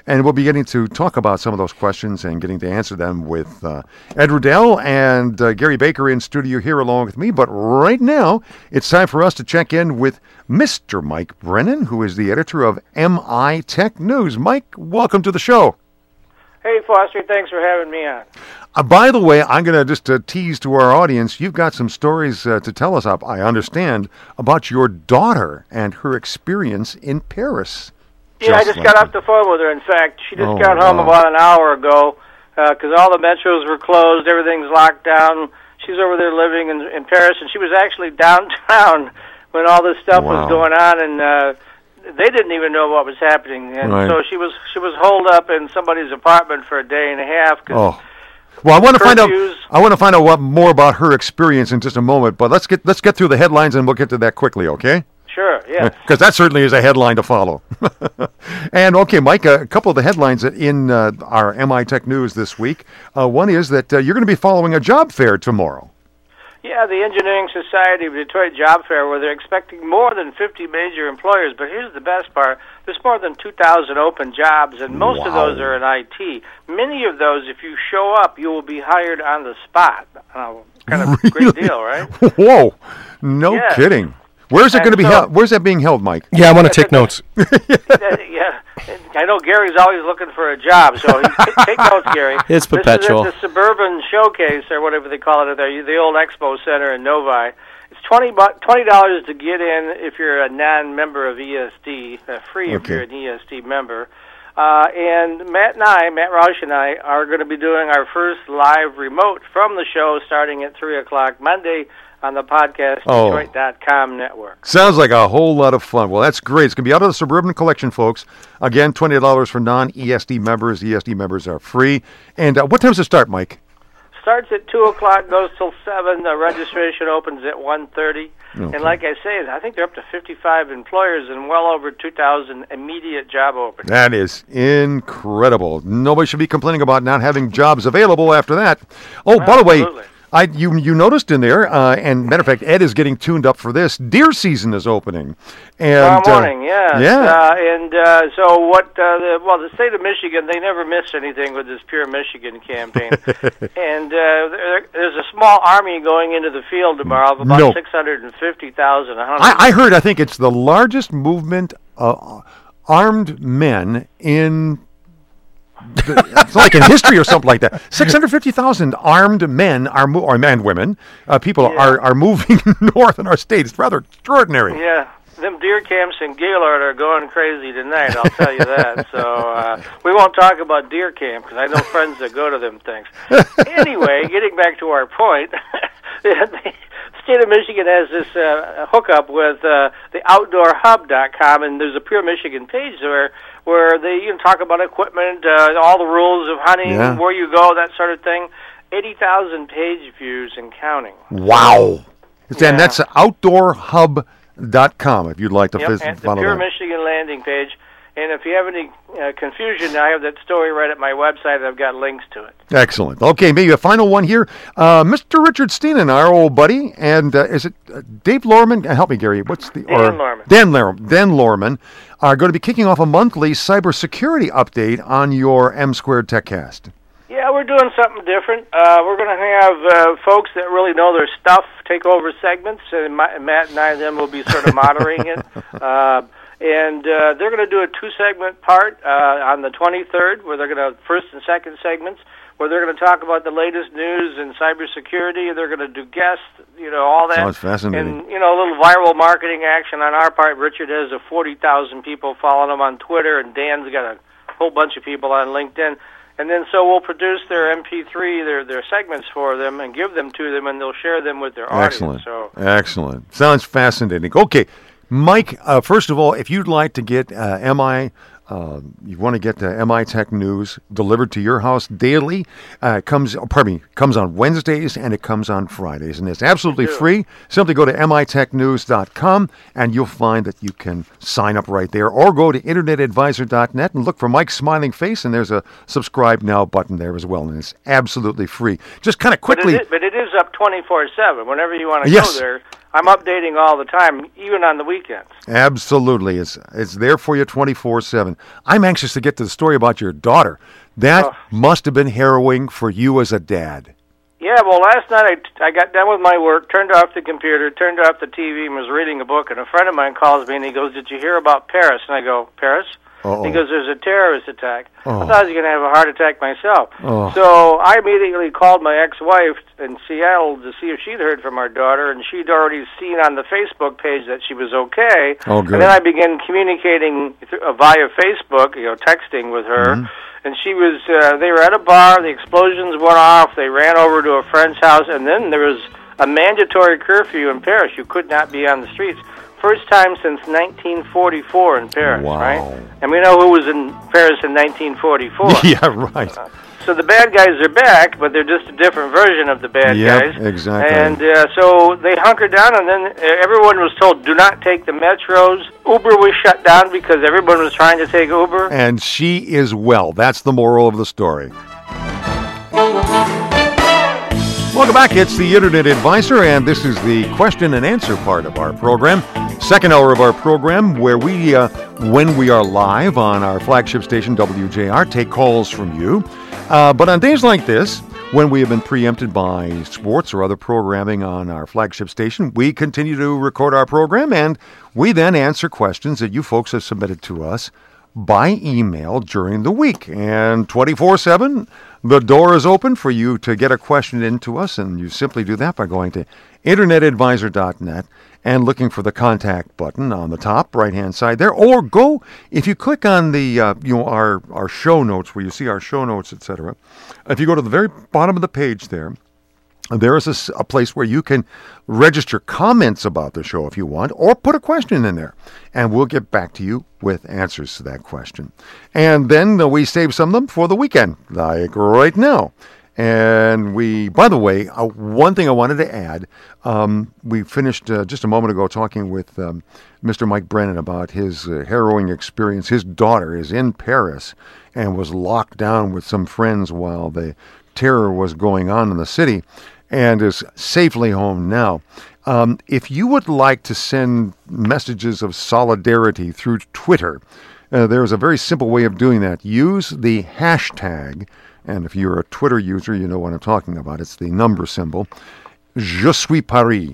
and we'll be getting to talk about some of those questions and getting to answer them with uh, Ed Rudell and uh, Gary Baker in studio here along with me. But right now, it's time for us to check in with Mr. Mike Brennan, who is the editor of MI Tech News. Mike, welcome to the show. Hey, Foster, thanks for having me on. Uh, by the way, I'm going to just uh, tease to our audience. You've got some stories uh, to tell us, up I understand, about your daughter and her experience in Paris. Yeah, I just like got off the phone with her. In fact, she just oh, got home wow. about an hour ago because uh, all the metros were closed, everything's locked down. She's over there living in, in Paris, and she was actually downtown when all this stuff wow. was going on, and uh, they didn't even know what was happening. And right. so she was she was holed up in somebody's apartment for a day and a half. Cause oh. Well, I want to find out. I want to find out what more about her experience in just a moment. But let's get let's get through the headlines and we'll get to that quickly. Okay. Sure, yeah. Because that certainly is a headline to follow. and okay, Mike, a couple of the headlines in uh, our MI Tech News this week. Uh, one is that uh, you're going to be following a job fair tomorrow. Yeah, the Engineering Society of Detroit Job Fair, where they're expecting more than 50 major employers. But here's the best part there's more than 2,000 open jobs, and most wow. of those are in IT. Many of those, if you show up, you will be hired on the spot. Oh, kind of really? great deal, right? Whoa, no yes. kidding. Where's it going to be so, held? Where's that being held, Mike? Yeah, I want to take notes. yeah, I know Gary's always looking for a job, so take notes, Gary. It's perpetual. This is at the Suburban Showcase, or whatever they call it there, the old Expo Center in Novi. It's twenty twenty dollars to get in if you're a non-member of ESD, uh, free okay. if you're an ESD member. Uh, and Matt and I, Matt Roush and I, are going to be doing our first live remote from the show starting at 3 o'clock Monday, on the podcast oh. Detroit.com network. Sounds like a whole lot of fun. Well, that's great. It's going to be out of the Suburban Collection, folks. Again, $20 for non ESD members. ESD members are free. And uh, what time does it start, Mike? Starts at 2 o'clock, goes till 7. The registration opens at 1.30. Okay. And like I say, I think they're up to 55 employers and well over 2,000 immediate job openings. That is incredible. Nobody should be complaining about not having jobs available after that. Oh, by the way, I you you noticed in there, uh, and matter of fact, Ed is getting tuned up for this. Deer season is opening, and tomorrow uh, morning, yeah, yeah. Uh, and uh, so what? Uh, the, well, the state of Michigan, they never miss anything with this Pure Michigan campaign, and uh, there, there's a small army going into the field tomorrow of about no. six hundred and fifty thousand. I, I heard. I think it's the largest movement. of armed men in it's like in history or something like that. Six hundred fifty thousand armed men are mo- or and women, uh, people yeah. are are moving north in our state. It's rather extraordinary. Yeah, them deer camps in Gaylord are going crazy tonight. I'll tell you that. So uh, we won't talk about deer camp because I know friends that go to them things. anyway, getting back to our point, state of Michigan has this uh, hookup with uh, the OutdoorHub.com, and there's a Pure Michigan page there where they you know, talk about equipment, uh, all the rules of hunting, yeah. where you go, that sort of thing. Eighty thousand page views and counting. Wow! Yeah. And that's outdoorhub.com if you'd like to yep, visit. The Pure that. Michigan landing page. And if you have any uh, confusion, I have that story right at my website. I've got links to it. Excellent. Okay, maybe a final one here. Uh, Mr. Richard Stiennon, our old buddy, and uh, is it uh, Dave Lohrmann? Uh, help me, Gary. What's the Dan Lohrmann? Dan Lohrmann. Dan Lohrmann are going to be kicking off a monthly cybersecurity update on your M Squared TechCast. Yeah, we're doing something different. Uh, we're going to have uh, folks that really know their stuff take over segments, and Matt and I then will be sort of moderating it. And uh, they're going to do a two-segment part uh, on the 23rd, where they're going to first and second segments, where they're going to talk about the latest news in cybersecurity. They're going to do guests, you know, all that. Sounds fascinating. And you know, a little viral marketing action on our part. Richard has a 40,000 people following him on Twitter, and Dan's got a whole bunch of people on LinkedIn. And then so we'll produce their MP3, their their segments for them, and give them to them, and they'll share them with their Excellent. audience. So Excellent. Sounds fascinating. Okay, Mike, uh, first of all, if you'd like to get uh, MI, uh, you want to get the MI Tech news delivered to your house daily, uh, it comes, oh, pardon me, comes on Wednesdays and it comes on Fridays. And it's absolutely free. Simply go to mitechnews.com and you'll find that you can sign up right there or go to internetadvisor.net and look for Mike's smiling face and there's a subscribe now button there as well. And it's absolutely free. Just kind of quickly. But it is, but it is up 24/7. Whenever you want to Yes. go there, I'm updating all the time, even on the weekends. Absolutely. It's it's there for you 24/7. I'm anxious to get to the story about your daughter. That Oh. must have been harrowing for you as a dad. Yeah, well, last night I, I got done with my work, turned off the computer, turned off the TV, and was reading a book. And a friend of mine calls me and he goes, "Did you hear about Paris?" And I go, "Paris?" Uh-oh. Goes, "There's a terrorist attack." Oh. I thought I was going to have a heart attack myself. Oh. So I immediately called my ex-wife in Seattle to see if she'd heard from our daughter, and she'd already seen on the Facebook page that she was okay. Oh, good. And then I began communicating th- uh, via Facebook, you know, texting with her. Mm-hmm. And she was, uh, they were at a bar, the explosions went off, they ran over to a friend's house, and then there was a mandatory curfew in Paris. You could not be on the streets. First time since 1944 in Paris, Wow. right? And we know who was in Paris in 1944. yeah, right. So the bad guys are back, but they're just a different version of the bad Yep, guys. exactly. And uh, so they hunkered down, and then uh, everyone was told, "Do not take the metros." Uber was shut down because everyone was trying to take Uber. And she is well. That's the moral of the story. Welcome back. It's the Internet Advisor, and this is the question and answer part of our program. Second hour of our program, where we, uh, when we are live on our flagship station WJR, take calls from you. Uh, but on days like this, when we have been preempted by sports or other programming on our flagship station, we continue to record our program and we then answer questions that you folks have submitted to us by email during the week. And 24 7, the door is open for you to get a question into us, and you simply do that by going to internetadvisor.net and looking for the contact button on the top right hand side there or go if you click on the uh, you know our our show notes where you see our show notes etc if you go to the very bottom of the page there there is a, a place where you can register comments about the show if you want, or put a question in there, and we'll get back to you with answers to that question. And then uh, we save some of them for the weekend, like right now. And we, by the way, uh, one thing I wanted to add um, we finished uh, just a moment ago talking with um, Mr. Mike Brennan about his uh, harrowing experience. His daughter is in Paris and was locked down with some friends while the terror was going on in the city and is safely home now. Um, if you would like to send messages of solidarity through Twitter, uh, there's a very simple way of doing that. Use the hashtag, and if you're a Twitter user, you know what I'm talking about. It's the number symbol, Je suis Paris.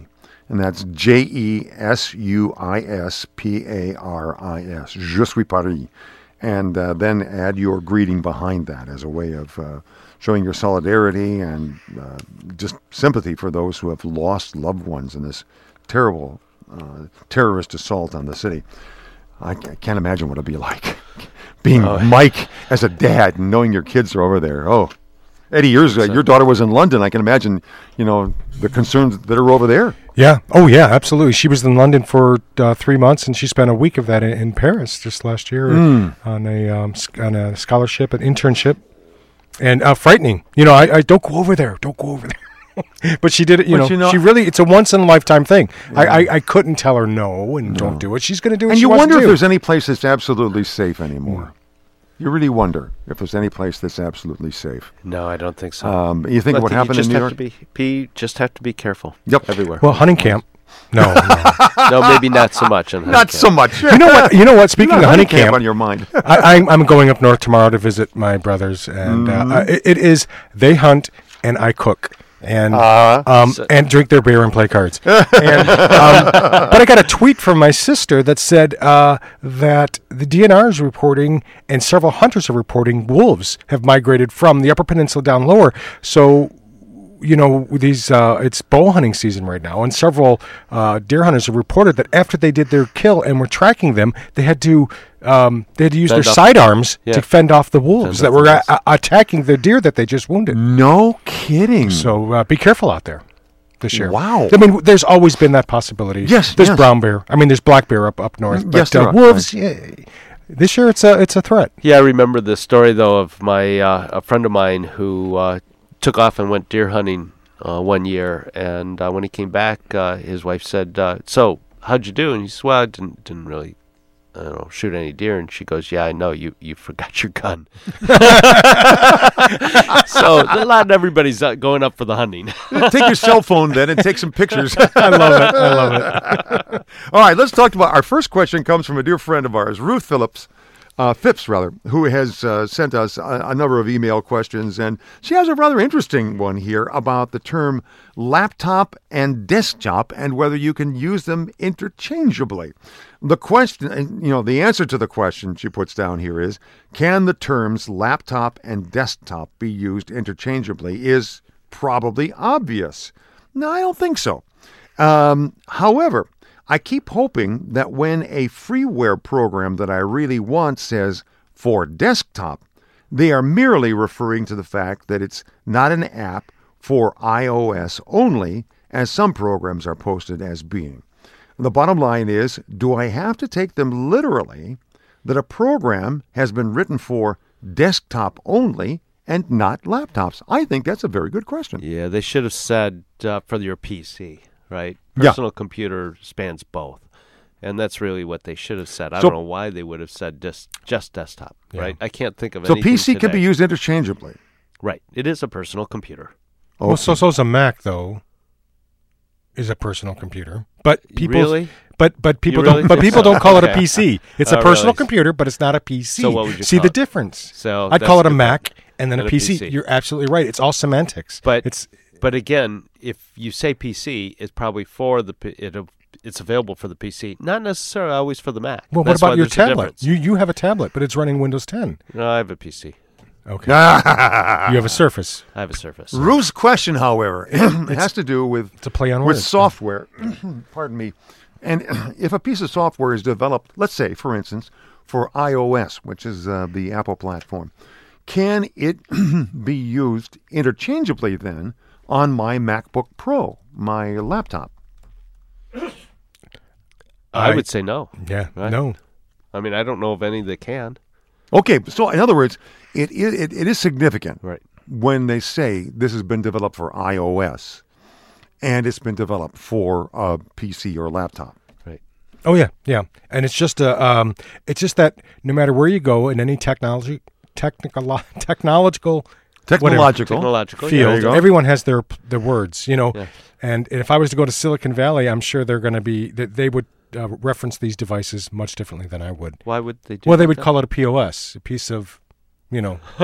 And that's J E S U I S P A R I S. Je suis Paris. And uh, then add your greeting behind that as a way of uh, showing your solidarity and uh, just sympathy for those who have lost loved ones in this terrible uh, terrorist assault on the city. I, I can't imagine what it'd be like being Mike as a dad and knowing your kids are over there. Oh, Eddie, yours, uh, your daughter was in London. I can imagine, you know, the concerns that are over there. Yeah. Oh, yeah. Absolutely. She was in London for uh, three months, and she spent a week of that in, in Paris just last year on a um, on a scholarship, an internship, and uh, frightening. You know, I, I don't go over there. Don't go over there. but she did it. You know, you know- she really. It's a once in a lifetime thing. I, I I couldn't tell her no and don't do it. She's going to do it. And she you wonder if there's any place that's absolutely safe anymore. You really wonder if there's any place that's absolutely safe. No, I don't think so. Um, you think I what think happened you in just New have York? to be, be just have to be careful. Yep. everywhere. well, hunting camp. No, no. no, maybe not so much. On Not so much. you know what? You know what? Speaking of hunting camp camp, on your mind. I, I'm, I'm going up north tomorrow to visit my brothers, and Mm-hmm. uh, it, it is they hunt and I cook. And Uh-huh. um, and drink their beer and play cards. and, um, but I got a tweet from my sister that said uh, that the DNR is reporting and several hunters are reporting wolves have migrated from the Upper Peninsula down lower. So you know these uh, it's bow hunting season right now and several uh, deer hunters have reported that after they did their kill and were tracking them they had to um, they had to use Fend their off- sidearms Yeah. to fend off the wolves Fend that were a- attacking the deer that they just wounded No kidding. so uh, be careful out there this year Wow. i mean there's always been that possibility Yes, there's yes. brown bear i mean there's black bear up up north but yes, uh, wolves yeah, this year it's a it's a threat Yeah, I remember the story though of my uh, a friend of mine who uh, took off and went deer hunting uh, one year, and uh, when he came back, uh, his wife said, uh, "So, how'd you do?" And he said, "Well, I didn't didn't really." I don't know, shoot any deer, and she goes, "Yeah, I know you. You forgot your gun." so not everybody's uh, going up for the hunting. take your cell phone then and take some pictures. i love it i love it All right, let's talk about our first question. Comes from a dear friend of ours, Ruth Phillips, uh, Phipps rather, who has uh, sent us a, a number of email questions, and she has a rather interesting one here about the term laptop and desktop and whether you can use them interchangeably. The question, you know, the answer to the question she puts down here is: Can the terms laptop and desktop be used interchangeably? Is probably obvious. No, I don't think so. Um, however, I keep hoping that when a freeware program that I really want says for desktop, they are merely referring to the fact that it's not an app for iOS only, as some programs are posted as being. The bottom line is do I have to take them literally that a program has been written for desktop only and not laptops? I think that's a very good question. Yeah, they should have said uh, for your PC, right? Yeah. Personal computer spans both. And that's really what they should have said. I So- don't know why they would have said just just desktop, right? I can't think of So anything PC can be used interchangeably. Right. It is a personal computer. Oh, well, so so's a Mac though. Is a personal computer, but people Really? But but people really don't. But people so? don't call it a PC. It's Oh, a personal really? computer, but it's not a PC. So what would you see call the it? Oh, difference? So I'd call it a Mac and then a And a PC. PC. You're absolutely right. It's all semantics. But it's but again, if you say PC, it's probably for the it, it's available for the PC, not necessarily always for the Mac. well. That's what about your there's tablet? You you have a tablet, but it's running Windows 10. No, I have a PC. Okay. you have a Surface. I have a Surface. Ruth's question, however, it has to do with It's a play on with words. software. Pardon me. And if a piece of software is developed, let's say, for instance, for iOS, which is uh, the Apple platform, can it be used interchangeably then on my MacBook Pro, my laptop? I, I- would say no. Yeah. Right. No. I mean, I don't know of any that can. Okay, so in other words, it, it, it, it is significant Right. when they say this has been developed for iOS and it's been developed for a PC or laptop. Right. Oh yeah, yeah. And it's just a um, it's just that no matter where you go in any technology, technical, technological Technological. Technological. Field, go. everyone has their their words, you know. Yeah. And if I was to go to Silicon Valley, I'm sure they're going to be that they would uh, reference these devices much differently than I would. Why would they do Well, they that would then? call it a POS, a piece of, you know,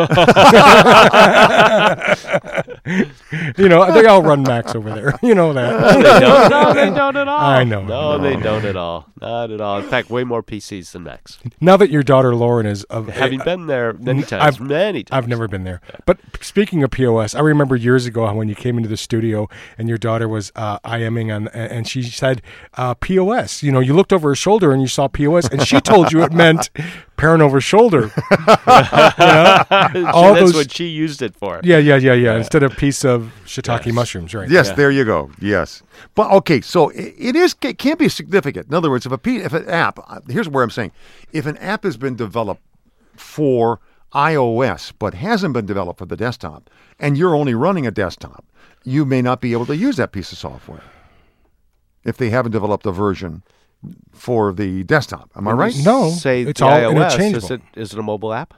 you know, they all run Macs over there. You know that. they don't. No, they don't at all. I know. No, they don't at all. Not at all. In fact, way more PCs than Macs. now that your daughter Lauren is of Having been there many times, I've- many times. I've never been there. But speaking of POS, I remember years ago when you came into the studio and your daughter was uh, IMing on, and she said uh, POS. You know, you looked over her shoulder and you saw POS, and she told you it meant parent over shoulder. all That's those- what she used it for. Yeah, yeah, yeah, yeah. Instead of piece of shiitake Yes. mushrooms, right? Yes, Yeah. there you go. Yes, but okay, so it, it is it can be significant. In other words, if a P, if an app, uh, here's where I'm saying, if an app has been developed for iOS but hasn't been developed for the desktop, and you're only running a desktop, you may not be able to use that piece of software if they haven't developed a version for the desktop. Am I right? No, Say it's the all iOS. interchangeable. Is it is it a mobile app?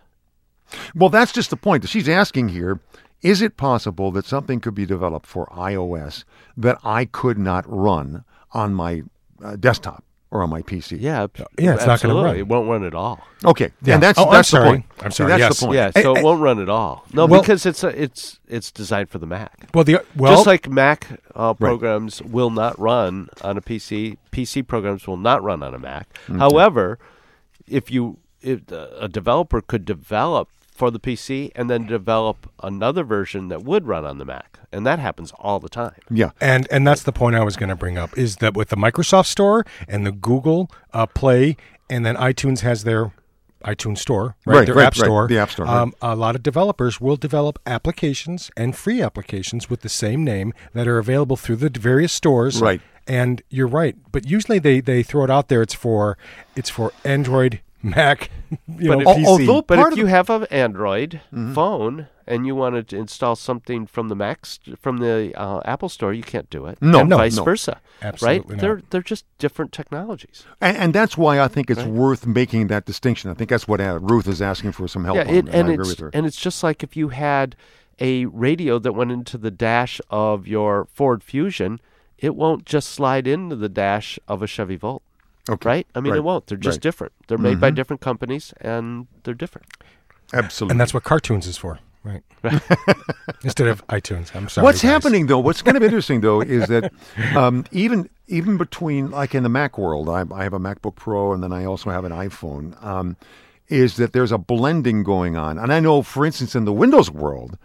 Well, that's just the point. She's asking here is it possible that something could be developed for iOS that I could not run on my uh, desktop or on my PC? Yeah, yeah, it's not gonna run. It won't run at all. Okay. Yeah. And that's, Oh, I'm that's the sorry. point. I'm See, sorry, That's yes. the point. Yeah, so eh, it won't run at all. No, Well- because it's a, it's it's designed for the Mac. well, the well, Just like Mac uh, programs will not run on a PC, PC programs will not run on a Mac. However, if you if uh, a developer could develop for the PC and then develop another version that would run on the Mac, and that happens all the time. Yeah. And and that's the point I was going to bring up is that with the Microsoft Store and the Google uh, Play, and then iTunes has their iTunes Store, right? Right, their right, App right, Store. the App Store, right. Um, a lot of developers will develop applications and free applications with the same name that are available through the various stores. Right. And you're right, but usually they, they throw it out there. It's for it's for Android, Mac, you But know, if- PC. although- But if you have an Android phone and you wanted to install something from the Mac st- from the uh, Apple Store, you can't do it. No, and no, vice no. versa. Absolutely right? not. They're they're just different technologies. And, and that's why I think it's worth making that distinction. I think that's what uh, Ruth is asking for some help yeah, on. it, and I agree it's with her. and it's just like if you had a radio that went into the dash of your Ford Fusion, it won't just slide into the dash of a Chevy Volt. Okay. Right? I mean, Right. it won't. They're just Right. different. They're made by different companies, and they're different. Absolutely. and that's what cartoons is for, right? Instead of iTunes. I'm sorry. What's guys. happening though? What's kind of interesting though is that um, even even between like in the Mac world, I, I have a MacBook Pro and then I also have an iPhone. Um, is that there's a blending going on, and I know, for instance, in the Windows world,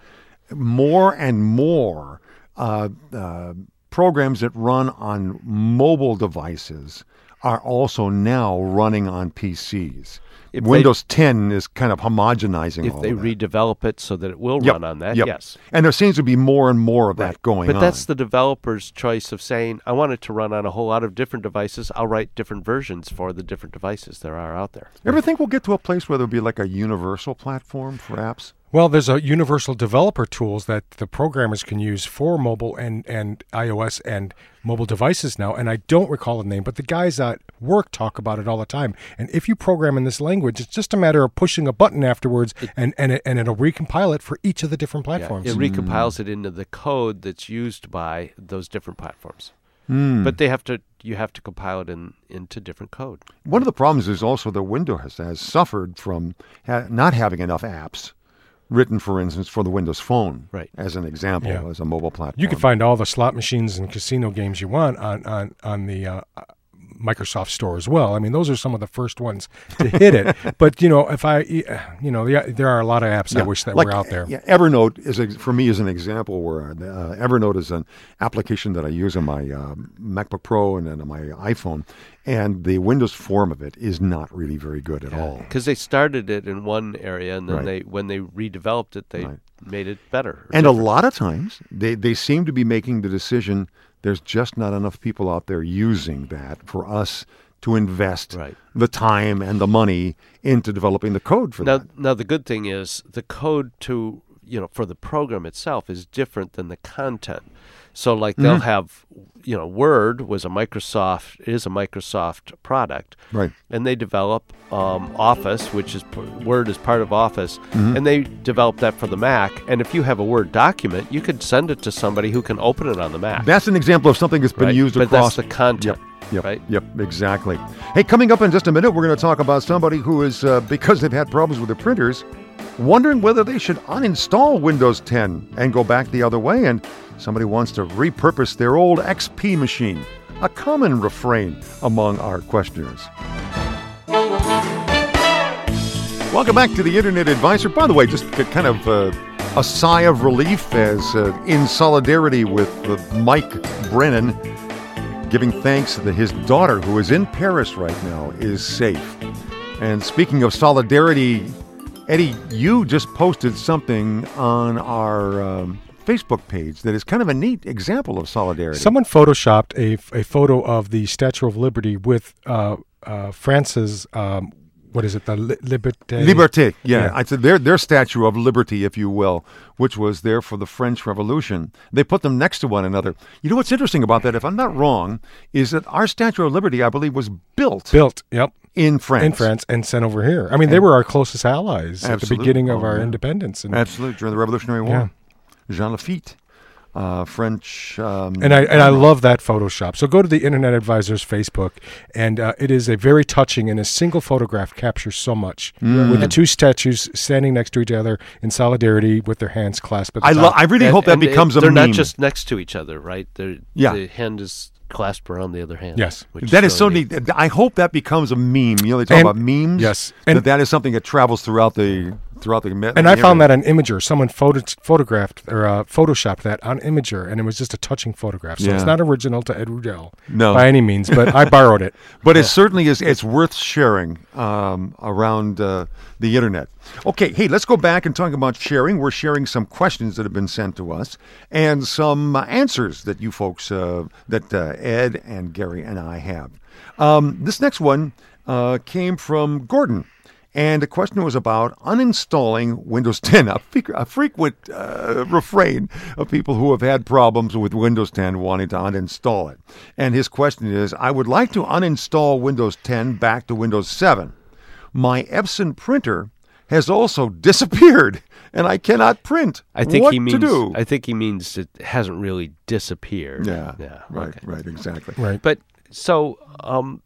more and more uh, uh, programs that run on mobile devices are also now running on PCs. If they- Windows 10 is kind of homogenizing If all they redevelop it so that it will Yep, run on that, yep. yes. And there seems to be more and more of that going on. But on. that's the developer's choice of saying, I want it to run on a whole lot of different devices. I'll write different versions for the different devices there are out there. Ever think we'll get to a place where there'll be like a universal platform for apps? Well, there's a universal developer tools that the programmers can use for mobile and, and iOS and mobile devices now. And I don't recall the name, but the guys at work talk about it all the time. And if you program in this language, it's just a matter of pushing a button afterwards, and and, it, and it'll recompile it for each of the different platforms. It Mm. recompiles it into the code that's used by those different platforms. Hmm. But they have to you have to compile it in into different code. One of the problems is also that Windows has suffered from ha- not having enough apps written, for instance, for the Windows Phone, Right. as an example, Yeah. as a mobile platform. You can find all the slot machines and casino games you want on on on the uh, Microsoft Store as well. I mean, those are some of the first ones to hit it. but you know, if I, you know, there are a lot of apps I wish that like, were out there. Yeah, Evernote is a, for me is an example where uh, Evernote is an application that I use on my uh, MacBook Pro and then on my iPhone, and the Windows form of it is not really very good at all. Because they started it in one area and then Right. they when they redeveloped it they Right. made it better. And a lot of times they, they seem to be making the decision there's just not enough people out there using that for us to invest Right. the time and the money into developing the code for now, that. now the good thing is the code to you know for the program itself is different than the content. So like Mm-hmm. they'll have you know Word was a Microsoft is a Microsoft product, Right. And they develop um, Office, which is Word is part of Office, Mm-hmm. and they develop that for the Mac. And if you have a Word document, you could send it to somebody who can open it on the Mac. That's an example of something that's been right? used but across that's the content. Yep, right? Yep, exactly. Hey, coming up in just a minute, we're going to talk about somebody who is, uh, because they've had problems with their printers, wondering whether they should uninstall Windows 10 and go back the other way. And somebody wants to repurpose their old XP machine. A common refrain among our questioners. Welcome back to the Internet Advisor. By the way, just kind of uh, a sigh of relief as uh, in solidarity with uh, Mike Brennan, giving thanks that his daughter, who is in Paris right now, is safe. And speaking of solidarity, Eddie, you just posted something on our um, Facebook page that is kind of a neat example of solidarity. Someone photoshopped a, a photo of the Statue of Liberty with uh, uh, France's um, what is it? The li- Liberté. Liberté, yeah. Yeah. I said their their statue of liberty, if you will, which was there for the French Revolution. They put them next to one another. You know what's interesting about that, if I'm not wrong, is that our Statue of Liberty, I believe, was built Built. Yep. in France. In France and sent over here. I mean, they were our closest allies at the beginning of Oh, our yeah. independence. And, Absolutely, during the Revolutionary War. Jean Lafitte, uh, French. Um, and I and I love that Photoshop. So go to the Internet Advisor's Facebook, and uh, it is a very touching and a single photograph captures so much Mm. with the two statues standing next to each other in solidarity with their hands clasped. I, lo- I really And- hope that and it- becomes a They're meme. not just next to each other, right? They're, Yeah. The hand is clasped around the other hand. Yes. which that is so really neat. I hope that becomes a meme. You know, they talk And- about memes. yes. And And- that, that is something that travels throughout the throughout the. And I found that on Imgur. Someone photo- photographed or uh, photoshopped that on Imgur, and it was just a touching photograph. So Yeah. it's not original to Ed Rudell No. by any means, but I borrowed it. But it certainly is. It's worth sharing um, around uh, the internet. Okay, hey, let's go back and talk about sharing. We're sharing some questions that have been sent to us and some uh, answers that you folks, uh, that uh, Ed and Gary and I have. Um, this next one uh, came from Gordon. And the question was about uninstalling Windows 10, a, fre- a frequent uh, refrain of people who have had problems with Windows 10 wanting to uninstall it. And his question is I would like to uninstall Windows 10 back to Windows 7. My Epson printer has also disappeared, and I cannot print. I think what he means. to do. I think he means it hasn't really disappeared. yeah, Yeah. right, okay. right, exactly. Right. But so um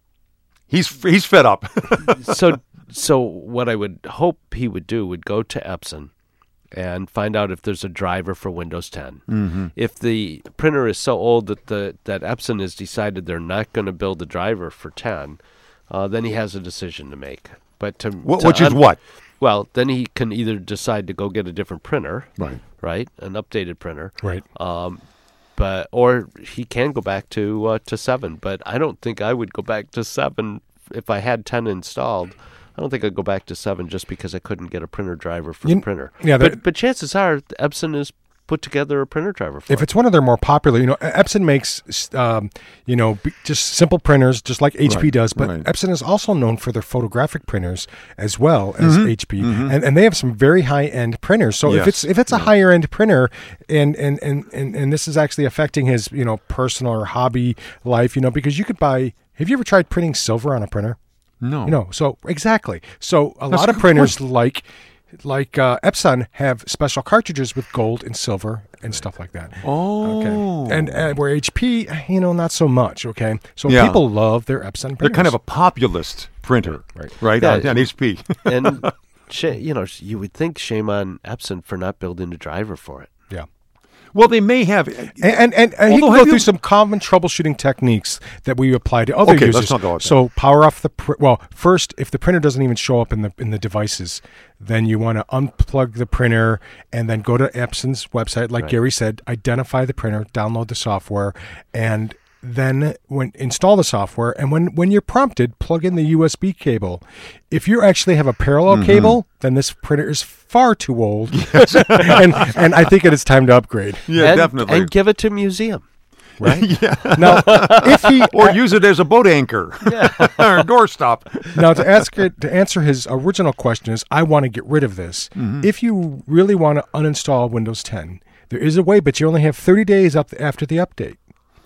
He's he's fed up. so so what I would hope he would do would go to Epson and find out if there's a driver for Windows 10. Mm-hmm. If the printer is so old that the that Epson has decided they're not going to build a driver for 10, uh, then he has a decision to make. But to, Wh- to which is what? Well, then he can either decide to go get a different printer, Right. right, an updated printer, Right. um, but or he can go back to uh, to seven. But I don't think I would go back to seven if I had ten installed. I don't think I'd go back to seven just because I couldn't get a printer driver for You- the printer. yeah, but but chances are Epson has put together a printer driver for If it. it's one of their more popular, you know, Epson makes, um, you know, b- just simple printers, just like HP Right, does. But right. Epson is also known for their photographic printers as well as Mm-hmm. HP, and, and they have some very high end printers. So Yes, if it's if it's a higher end printer, and, and and and and this is actually affecting his, you know, personal or hobby life, you know, because you could buy. Have you ever tried printing silver on a printer? No. You know, so exactly. So a That's lot of printers point. like like uh, Epson have special cartridges with gold and silver and stuff like that. Oh. Okay. And uh, where HP, you know, not so much. Okay. So Yeah. people love their Epson printers. They're kind of a populist printer, Right. Right, Yeah. on, on HP. and sh- you know you would think shame on Epson for not building a driver for it. Yeah. well, they may have. And and, and, and he can have go through you- some common troubleshooting techniques that we apply to other Okay, users. let's talk about that. So power off the pr- well. First, if the printer doesn't even show up in the in the devices, then you want to unplug the printer and then go to Epson's website, like Gary said, identify the printer, download the software, and then when install the software and when when you're prompted plug in the USB cable if you actually have a parallel Mm-hmm. cable then this printer is far too old and and I think it is time to upgrade Yeah, and, definitely. And give it to museum. right? yeah. Now, if he or use it as a boat anchor or a doorstop. now to ask it, to answer his original question is, I want to get rid of this. Mm-hmm. If you really want to uninstall Windows 10, there is a way, but you only have 30 days up after the update.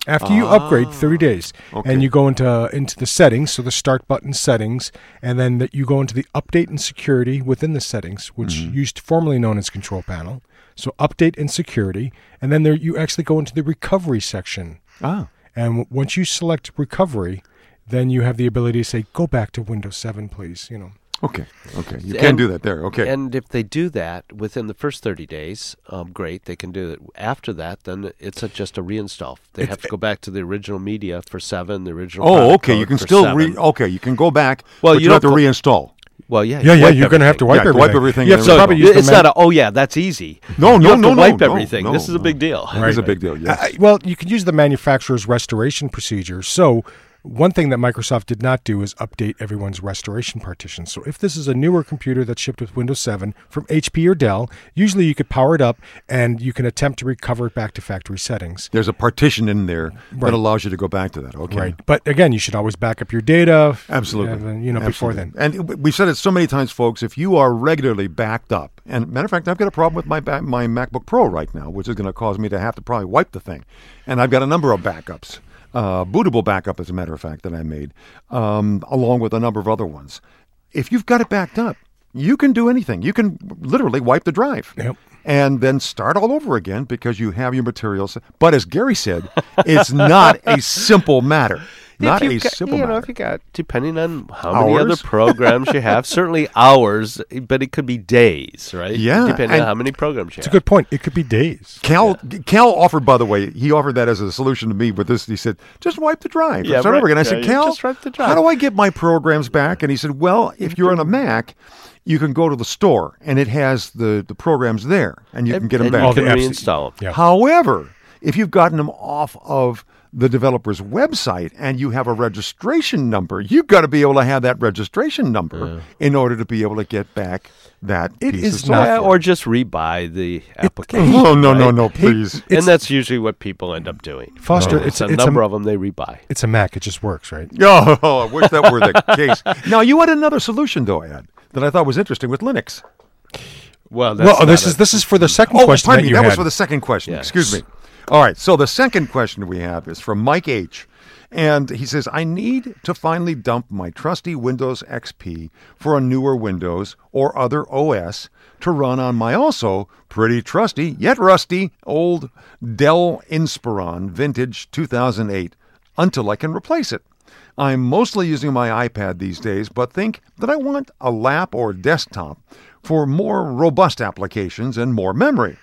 After you upgrade, 30 days, Ah, okay. and you go into into the settings, so the start button settings, and then that you go into the update and security within the settings, which Mm-hmm. used formerly known as control panel. So update and security, and then there you actually go into the recovery section. Ah. And w- once you select recovery, then you have the ability to say, "Go back to Windows 7, please." You know. Okay. Okay. You can And- do that there. Okay. And if they do that within the first 30 days, um, great, they can do it. After that, then it's a, just a reinstall. They have to go back to the original media for 7, the original oh, okay. You can still 7. re. Okay. You can go back. Well, but you you have to go- reinstall. Well, yeah. Yeah, you yeah. You're going to have to wipe Yeah, everything. wipe everything You and have to everything. probably use the It's not a, oh, yeah, that's easy. No, you no, have no, to no, wipe no, everything. no, this is a big deal. It is a big deal. Yes. Uh, well, you can use the manufacturer's restoration procedure. So, one thing that Microsoft did not do is update everyone's restoration partitions. So if this is a newer computer that's shipped with Windows 7 from HP or Dell, usually you could power it up and you can attempt to recover it back to factory settings. There's a partition in there Right. that allows you to go back to that. Okay. Right. But again, you should always back up your data. Absolutely. uh, you know, before then. And we've said it so many times, folks. If you are regularly backed up, and matter of fact, I've got a problem with my my MacBook Pro right now, which is going to cause me to have to probably wipe the thing. And I've got a number of backups, uh, bootable backup, as a matter of fact, that I made, um, along with a number of other ones. If you've got it backed up, you can do anything. You can literally wipe the drive. Yep. And then start all over again because you have your materials. But as Gary said, it's not a simple matter. Not if a you've got, simple you know, matter. if you got depending on how many other programs you have, certainly hours, but it could be days, right? Yeah, depending on how many programs you It's a good point. It could be days. Cal Cal offered, by the way, he offered that as a solution to me. But this, he said, just wipe the drive. Yeah, start right. over again. I Yeah, said, Cal, just wipe the drive." how do I get my programs back? And he said, well, if you're on a Mac, you can go to the store and it has the, the programs there, and you can get them and back. you can reinstall them. Yeah. However, if you've gotten them off of the developer's website and you have a registration number, you've got to be able to have that registration number in order to be able to get back that It piece is of not- software. Or just rebuy the application. oh no no right? no please and that's usually what people end up doing. Foster, Right? it's- a it's a- number of them they rebuy. It's a Mac. It just works, right? Oh, oh, I wish that were the case. Now you had another solution though, Ed, that I thought was interesting with Linux. Well, that's well, this not is a- this is for the second Oh, question pardon that me. That had. was for the second question. Yes. Excuse me. All right. So the second question we have is from Mike H. And he says, I need to finally dump my trusty Windows XP for a newer Windows or other OS to run on my also pretty trusty, yet rusty, old Dell Inspiron Vintage 2008 until I can replace it. I'm mostly using my iPad these days, but think that I want a lap or desktop for more robust applications and more memory.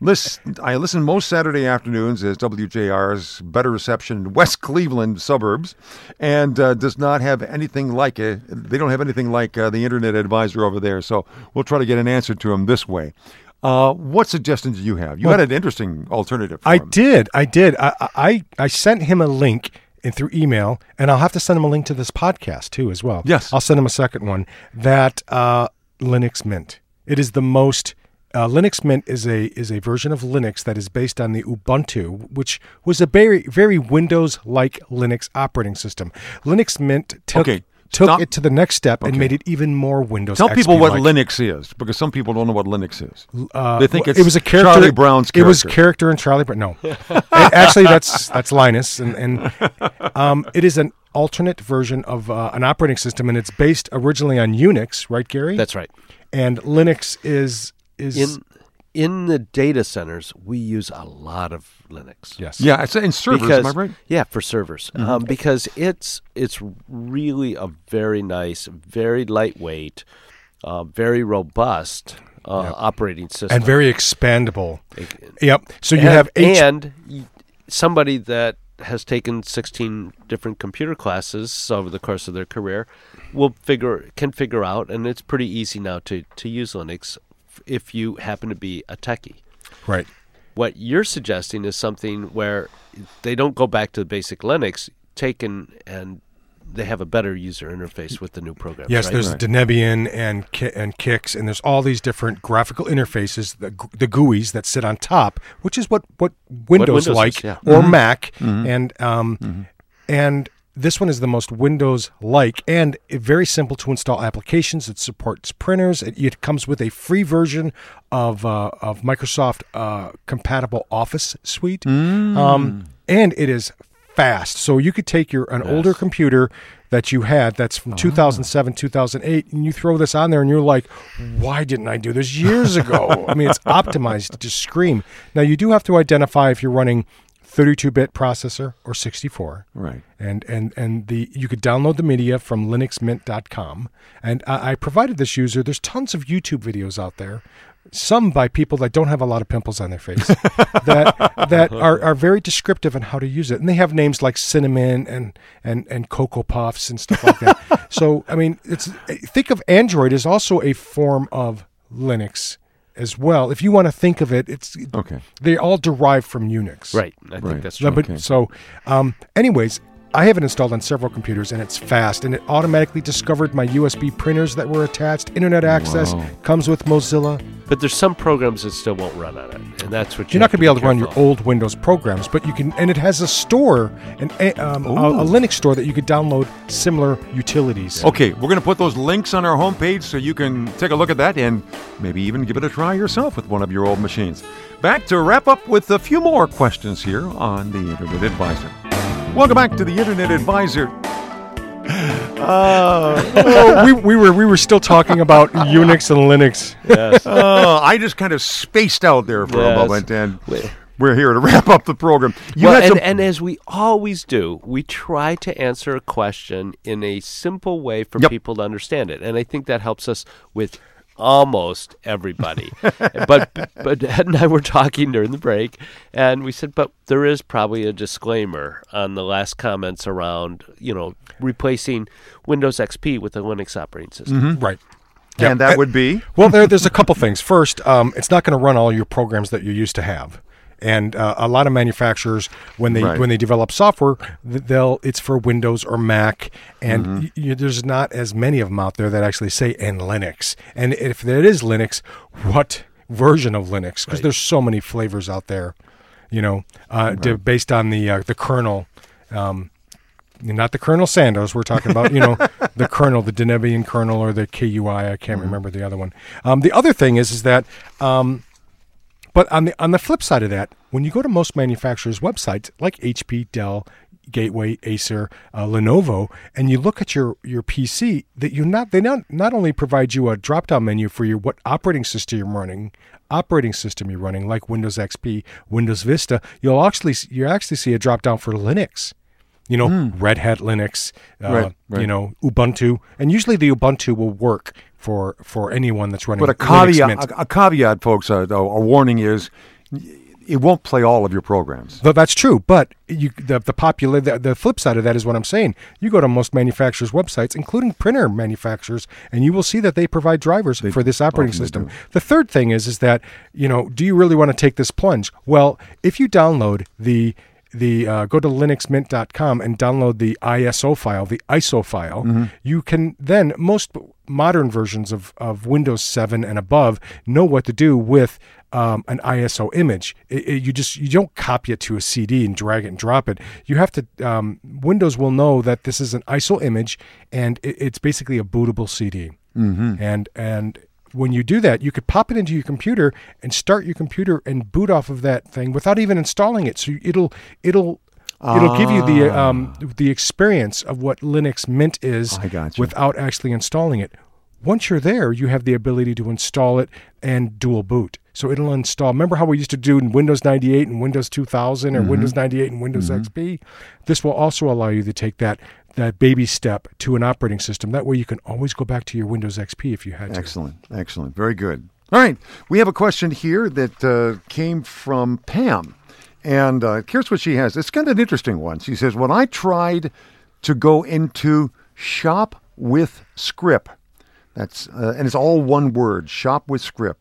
Listen, I listen most Saturday afternoons as WJR's better reception in West Cleveland suburbs, and uh, does not have anything like it. They don't have anything like uh, the Internet Advisor over there. So we'll try to get an answer to him this way. Uh, what suggestions do you have? You had an interesting alternative. I him. did. I did. I, I I sent him a link in through email, and I'll have to send him a link to this podcast too as well. Yes. I'll send him a second one. That uh, Linux Mint. It is the most. Uh, Linux Mint is a is a version of Linux that is based on the Ubuntu, which was a very very Windows like Linux operating system. Linux Mint took Okay, took stop. it to the next step and Okay. made it even more Windows. Tell people what Linux is, because some people don't know what Linux is. Uh, they think well, it's it was a character. Charlie Brown's It was character. character in Charlie Brown. No, actually, that's that's Linus, and and um, it is an alternate version of uh, an operating system, and it's based originally on Unix, right, Gary? That's right. and Linux is is In in the data centers, we use a lot of Linux. yes, Yeah, it's in servers. because am I right? yeah, for servers, um, because it's it's really a very nice, very lightweight, uh, very robust uh, operating system, and very expandable. Yep. So you and, have H- and somebody that has taken 16 different computer classes over the course of their career will figure can figure out and it's pretty easy now to to use Linux f- if you happen to be a techie. right. What you're suggesting is something where they don't go back to the basic Linux, taken and they have a better user interface with the new programs. Yes, right? there's Debian and Ki- and Kix, and there's all these different graphical interfaces, the, the GUIs that sit on top, which is what what Windows, Windows is, like yeah. or mm-hmm. Mac, mm-hmm. and um, mm-hmm. and this one is the most Windows like and very simple to install applications. It supports printers. It, it comes with a free version of uh, of Microsoft uh, compatible Office suite, um, and it is fast. So you could take your an older computer that you had that's from 2007 2008 and you throw this on there and you're like why didn't i do this years ago i mean it's optimized to scream now you do have to identify if you're running 32-bit processor or 64 Right. and and and the you could download the media from linuxmint.com and I, I provided this user there's tons of youtube videos out there some by people that don't have a lot of pimples on their face that that are, are very descriptive on how to use it. And they have names like cinnamon and and and cocoa puffs and stuff like that. So i mean it's think of android as also a form of linux as well if you want to think of it it's Okay. they all derive from unix right. I think Right. that's no, true. but Okay. so, um, anyways, I have it installed on several computers, and it's fast. And it automatically discovered my USB printers that were attached. Internet access Wow. comes with Mozilla. But there's some programs that still won't run on it, and that's what you You're not going to be able to run your old Windows programs, but you can, and it has a store, an, a, um, a, a Linux store that you could download similar utilities. Okay, we're going to put those links on our homepage so you can take a look at that and maybe even give it a try yourself with one of your old machines. Back to wrap up with a few more questions here on the Internet Advisor. Welcome back to the Internet Advisor. Uh, Oh, we, we were we were still talking about Unix and Linux. Yes. uh, I just kind of spaced out there for a moment, and we're here to wrap up the program. You well, had and, some- and as we always do, we try to answer a question in a simple way for Yep. people to understand it, and I think that helps us with almost everybody. but but Ed and I were talking during the break, and we said, but there is probably a disclaimer on the last comments around you know replacing Windows XP with a Linux operating system. Right. and that would be Well, there, there's a couple things. First, um, it's not going to run all your programs that you used to have, and uh, a lot of manufacturers when they Right. when they develop software, they'll it's for Windows or Mac, and y- y- there's not as many of them out there that actually say and Linux. And if it is Linux, what version of Linux? Because there's so many flavors out there, you know, uh, d- based on the uh, the kernel. Um, not the Colonel Sanders. We're talking about, you know, the kernel, the Denebian kernel, or the KUI. I can't remember the other one. Um, the other thing is, is that, um, but on the on the flip side of that, when you go to most manufacturers' websites like HP, Dell, Gateway, Acer, uh, Lenovo, and you look at your your PC, that you not they not not only provide you a drop down menu for your what operating system you're running, operating system you're running, like Windows XP, Windows Vista, you'll actually you actually see a drop down for Linux you know, Red Hat Linux, uh. Right, right. you know, Ubuntu, and usually the Ubuntu will work for for anyone that's running. But a caveat, a, a caveat, folks, a, a warning is it won't play all of your programs. Though that's true, but you the the popular the, the flip side of that is what I'm saying. You go to most manufacturers' websites, including printer manufacturers, and you will see that they provide drivers for this operating system. The third thing is is that you know, do you really want to take this plunge? Well, if you download the the uh, go to linuxmint.com and download the ISO file, the ISO file, Mm-hmm. you can then most modern versions of, of Windows 7 and above know what to do with um, an ISO image. It, it- you just you don't copy it to a CD and drag it and drop it. You have to. Um, Windows will know that this is an ISO image and it, it's basically a bootable CD. Mm-hmm. And and when you do that, you could pop it into your computer and start your computer and boot off of that thing without even installing it. So it'll it'll it'll give you the ah. um, the experience of what Linux Mint is without actually installing it. Once you're there, you have the ability to install it and dual boot. So it'll install. Remember how we used to do in Windows 98 and Windows 2000 or mm-hmm. Windows 98 and Windows mm-hmm. XP? This will also allow you to take that that baby step to an operating system. That way you can always go back to your Windows XP if you had to. Excellent, excellent, very good. All right, we have a question here that uh, came from Pam, and uh, here's what she has. It's kind of an interesting one. She says, "When I tried to go into Shop with Script, that's uh, and it's all one word, Shop with Script.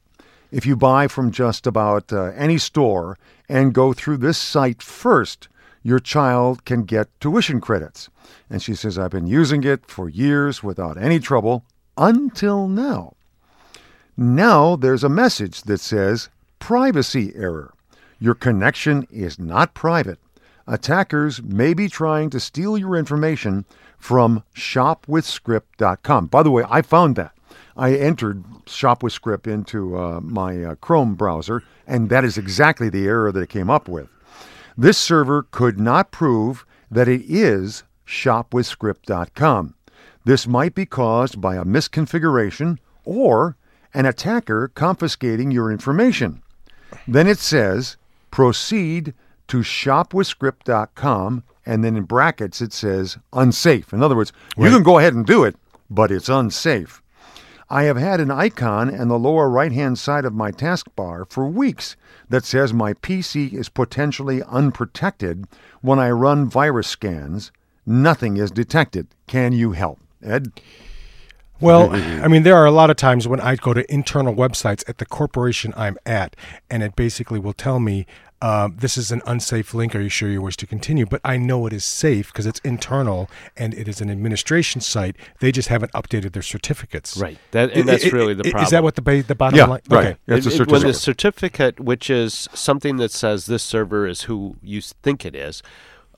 If you buy from just about uh, any store and go through this site first." Your child can get tuition credits. And she says, I've been using it for years without any trouble until now. Now there's a message that says privacy error. Your connection is not private. Attackers may be trying to steal your information from shopwithscript.com. By the way, I found that. I entered shopwithscript into uh, my uh, Chrome browser, and that is exactly the error that it came up with. This server could not prove that it is shopwithscript.com. This might be caused by a misconfiguration or an attacker confiscating your information. Then it says proceed to shopwithscript.com and then in brackets it says unsafe. In other words, you can go ahead and do it, but it's unsafe. I have had an icon in the lower right hand side of my taskbar for weeks that says my PC is potentially unprotected when I run virus scans. Nothing is detected. Can you help? Ed? Well, I mean, there are a lot of times when I go to internal websites at the corporation I'm at, and it basically will tell me um, this is an unsafe link. Are you sure you wish to continue? But I know it is safe because it's internal and it is an administration site. They just haven't updated their certificates. Right. That, and that's I- I- really the i- problem. Is that what the ba- the bottom Yeah, line? right. Okay. That's a It- it- When the certificate. certificate, which is something that says this server is who you think it is,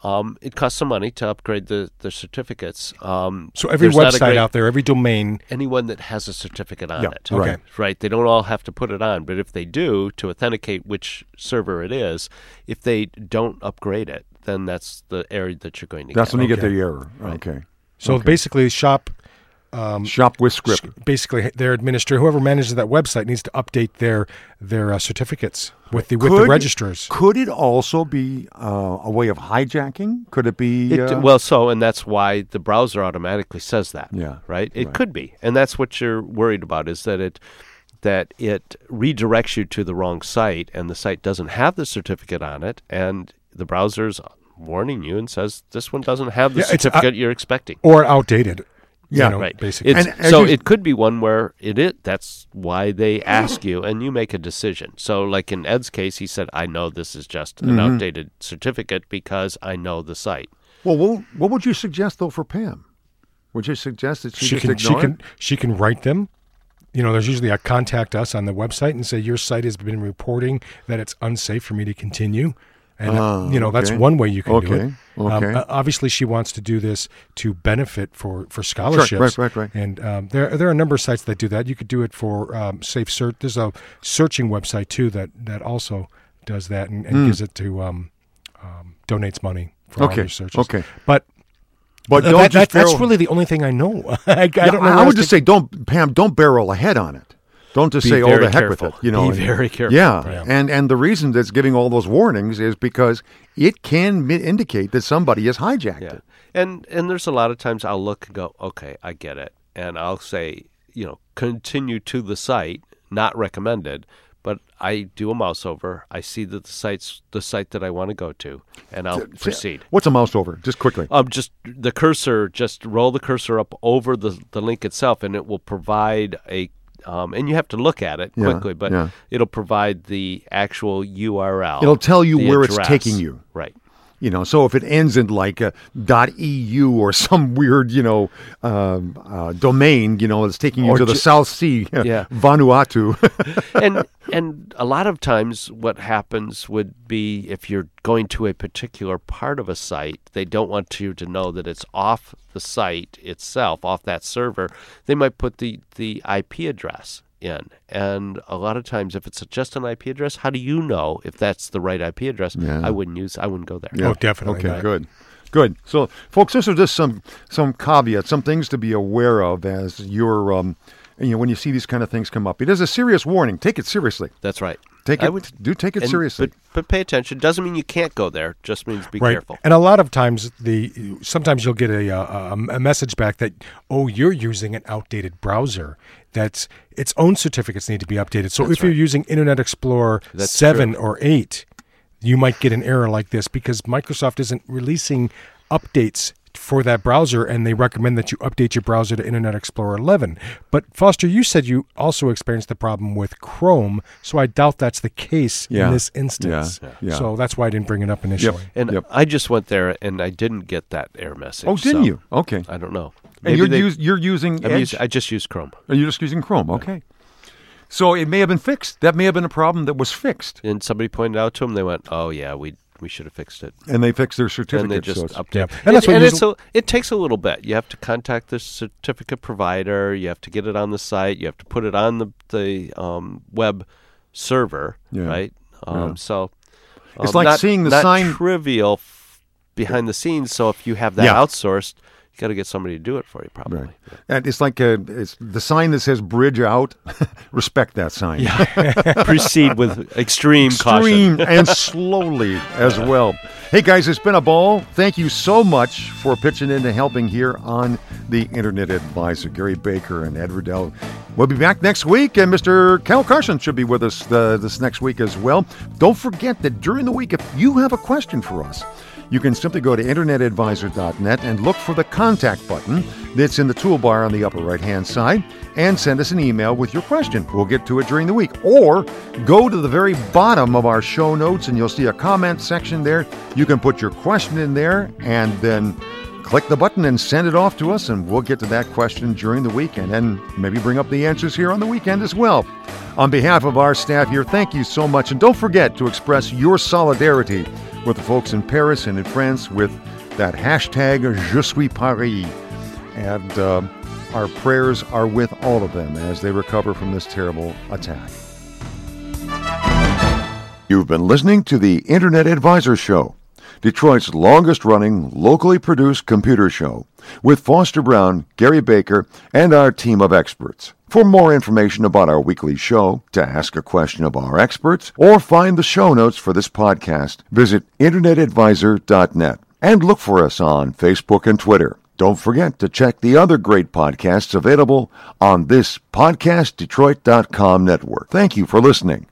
um, it costs some money to upgrade the, the certificates. Um, So every there's not a website great- out there, every domain. anyone that has a certificate on Yeah, it. okay. Okay. Right. They don't all have to put it on, but if they do to authenticate which server it is, if they don't upgrade it, then that's the area that you're going to get. That's get. when you get the error. Okay. So basically, shop Shop with script. basically their administrator, whoever manages that website, needs to update their their uh, certificates with the with the Could- registrars. Could it also be uh, a way of hijacking? Could it be? It, uh, well, so, and that's why the browser automatically says that. Yeah, Right? It right. could be. And that's what you're worried about is that it that it redirects you to the wrong site and the site doesn't have the certificate on it and the browser's warning you and says this one doesn't have the Yeah, it's, uh, certificate you're expecting. or outdated. You Yeah. know, Right. Basically, It's, And so you- it could be one where it is. That's why they ask you, and you make a decision. So, like in Ed's case, he said, "I know this is just an Mm-hmm. outdated certificate because I know the site." well, what, what would you suggest though for Pam? Would you suggest that she, she just can she ignore can she can write them. You know, there's usually a contact us on the website and say your site has been reporting that it's unsafe for me to continue. And uh, Ah, you know that's one way you can do it. Okay, Um, obviously, she wants to do this to benefit for for scholarships. right, right. right. And um, there there are a number of sites that do that. You could do it for um, Safe Search. There's a searching website too that that also does that and, and Hmm. gives it to um, um, donates money for all Okay, your searches. okay. but But uh, don't that- just that- that's really the only thing I know. I, I Yeah, don't know. I, would just say, don't Pam, don't barrel ahead on it. Don't just Be say, "Oh, the heck careful. with it." You know, Be very careful. Yeah, Yeah. and and the reason that's giving all those warnings is because it can indicate that somebody has hijacked Yeah, it. and and there's a lot of times I'll look and go, okay, I get it, and I'll say, you know, continue to the site, not recommended, but I do a mouse over. I see that the site's the site that I want to go to, and I'll proceed. What's a mouse over? Just quickly. Um, just the cursor, just roll the cursor up over the the link itself, and it will provide a. Um, and you have to look at it Yeah, quickly, but yeah. it'll provide the actual URL. It'll tell you where it's taking you. Right. You know, so if it ends in like a .eu or some weird, you know, um, uh, domain, you know, it's taking you Or to the South Sea, Yeah. Vanuatu. and and a lot of times what happens would be if you're going to a particular part of a site they don't want you to know that it's off the site itself off that server they might put the the IP address in and a lot of times if it's just an IP address how do you know if that's the right IP address Yeah. I wouldn't use I wouldn't go there Oh, definitely. Okay, not. good. Good. So, folks, this is just some some caveats, some things to be aware of as you're, um, you know, when you see these kind of things come up. It is a serious warning. Take it seriously. that's right Take I it. would- do take it and- seriously. but, but pay attention doesn't mean you can't go there just means be right. careful And a lot of times, the sometimes you'll get a, a a message back that oh, you're using an outdated browser. That's its own certificates need to be updated. So if you're using Internet Explorer That's seven or eight, you might get an error like this because Microsoft isn't releasing updates for that browser and they recommend that you update your browser to Internet Explorer 11. But Foster, you said you also experienced the problem with Chrome, so I doubt that's the case Yeah. in this instance. Yeah. Yeah. So that's why I didn't bring it up initially. and Yep. I just went there and I didn't get that error message oh, didn't so you? Okay. I don't know And you're, they- use, you're using I'm Edge? using- I just use Chrome. Are you're just using Chrome? Okay. So it may have been fixed. That may have been a problem that was fixed, And somebody pointed out to them, they went, "Oh yeah, we we should have fixed it." and they fixed their certificate. And certificate. they just so it's- update. Yeah. And, And that's what and it's a, it takes a little bit. You have to contact the certificate provider. You have to get it on the site. You have to put it on the the um, web server, Yeah. right? Um, Yeah. So It's um, like not- seeing the not sign- trivial f- behind the scenes. So if you have that Yeah. outsourced, you got to get somebody to do it for you, probably. Right. And it's like a, it's the sign that says "bridge out." Respect that sign. Proceed with extreme, caution. Extreme and slowly as well. Hey guys, it's been a ball. Thank you so much for pitching in and helping here on the Internet Advisor. Gary Baker and Ed Riddell. We'll be back next week, and Mr. Cal Carson should be with us uh, this next week as well. Don't forget that during the week, if you have a question for us, you can simply go to internetadvisor.net and look for the contact button that's in the toolbar on the upper right hand side and send us an email with your question. We'll get to it during the week. Or go to the very bottom of our show notes and you'll see a comment section there. You can put your question in there and then click the button and send it off to us, and we'll get to that question during the weekend and maybe bring up the answers here on the weekend as well. On behalf of our staff here, thank you so much. And don't forget to express your solidarity with the folks in Paris and in France with that hashtag Je suis Paris. And uh, our prayers are with all of them as they recover from this terrible attack. You've been listening to the Internet Advisor Show. Detroit's longest running, locally produced computer show, with Foster Brown, Gary Baker, and our team of experts. For more information about our weekly show, to ask a question of our experts, or find the show notes for this podcast, visit InternetAdvisor.net and look for us on Facebook and Twitter. Don't forget to check the other great podcasts available on this PodcastDetroit.com network. Thank you for listening.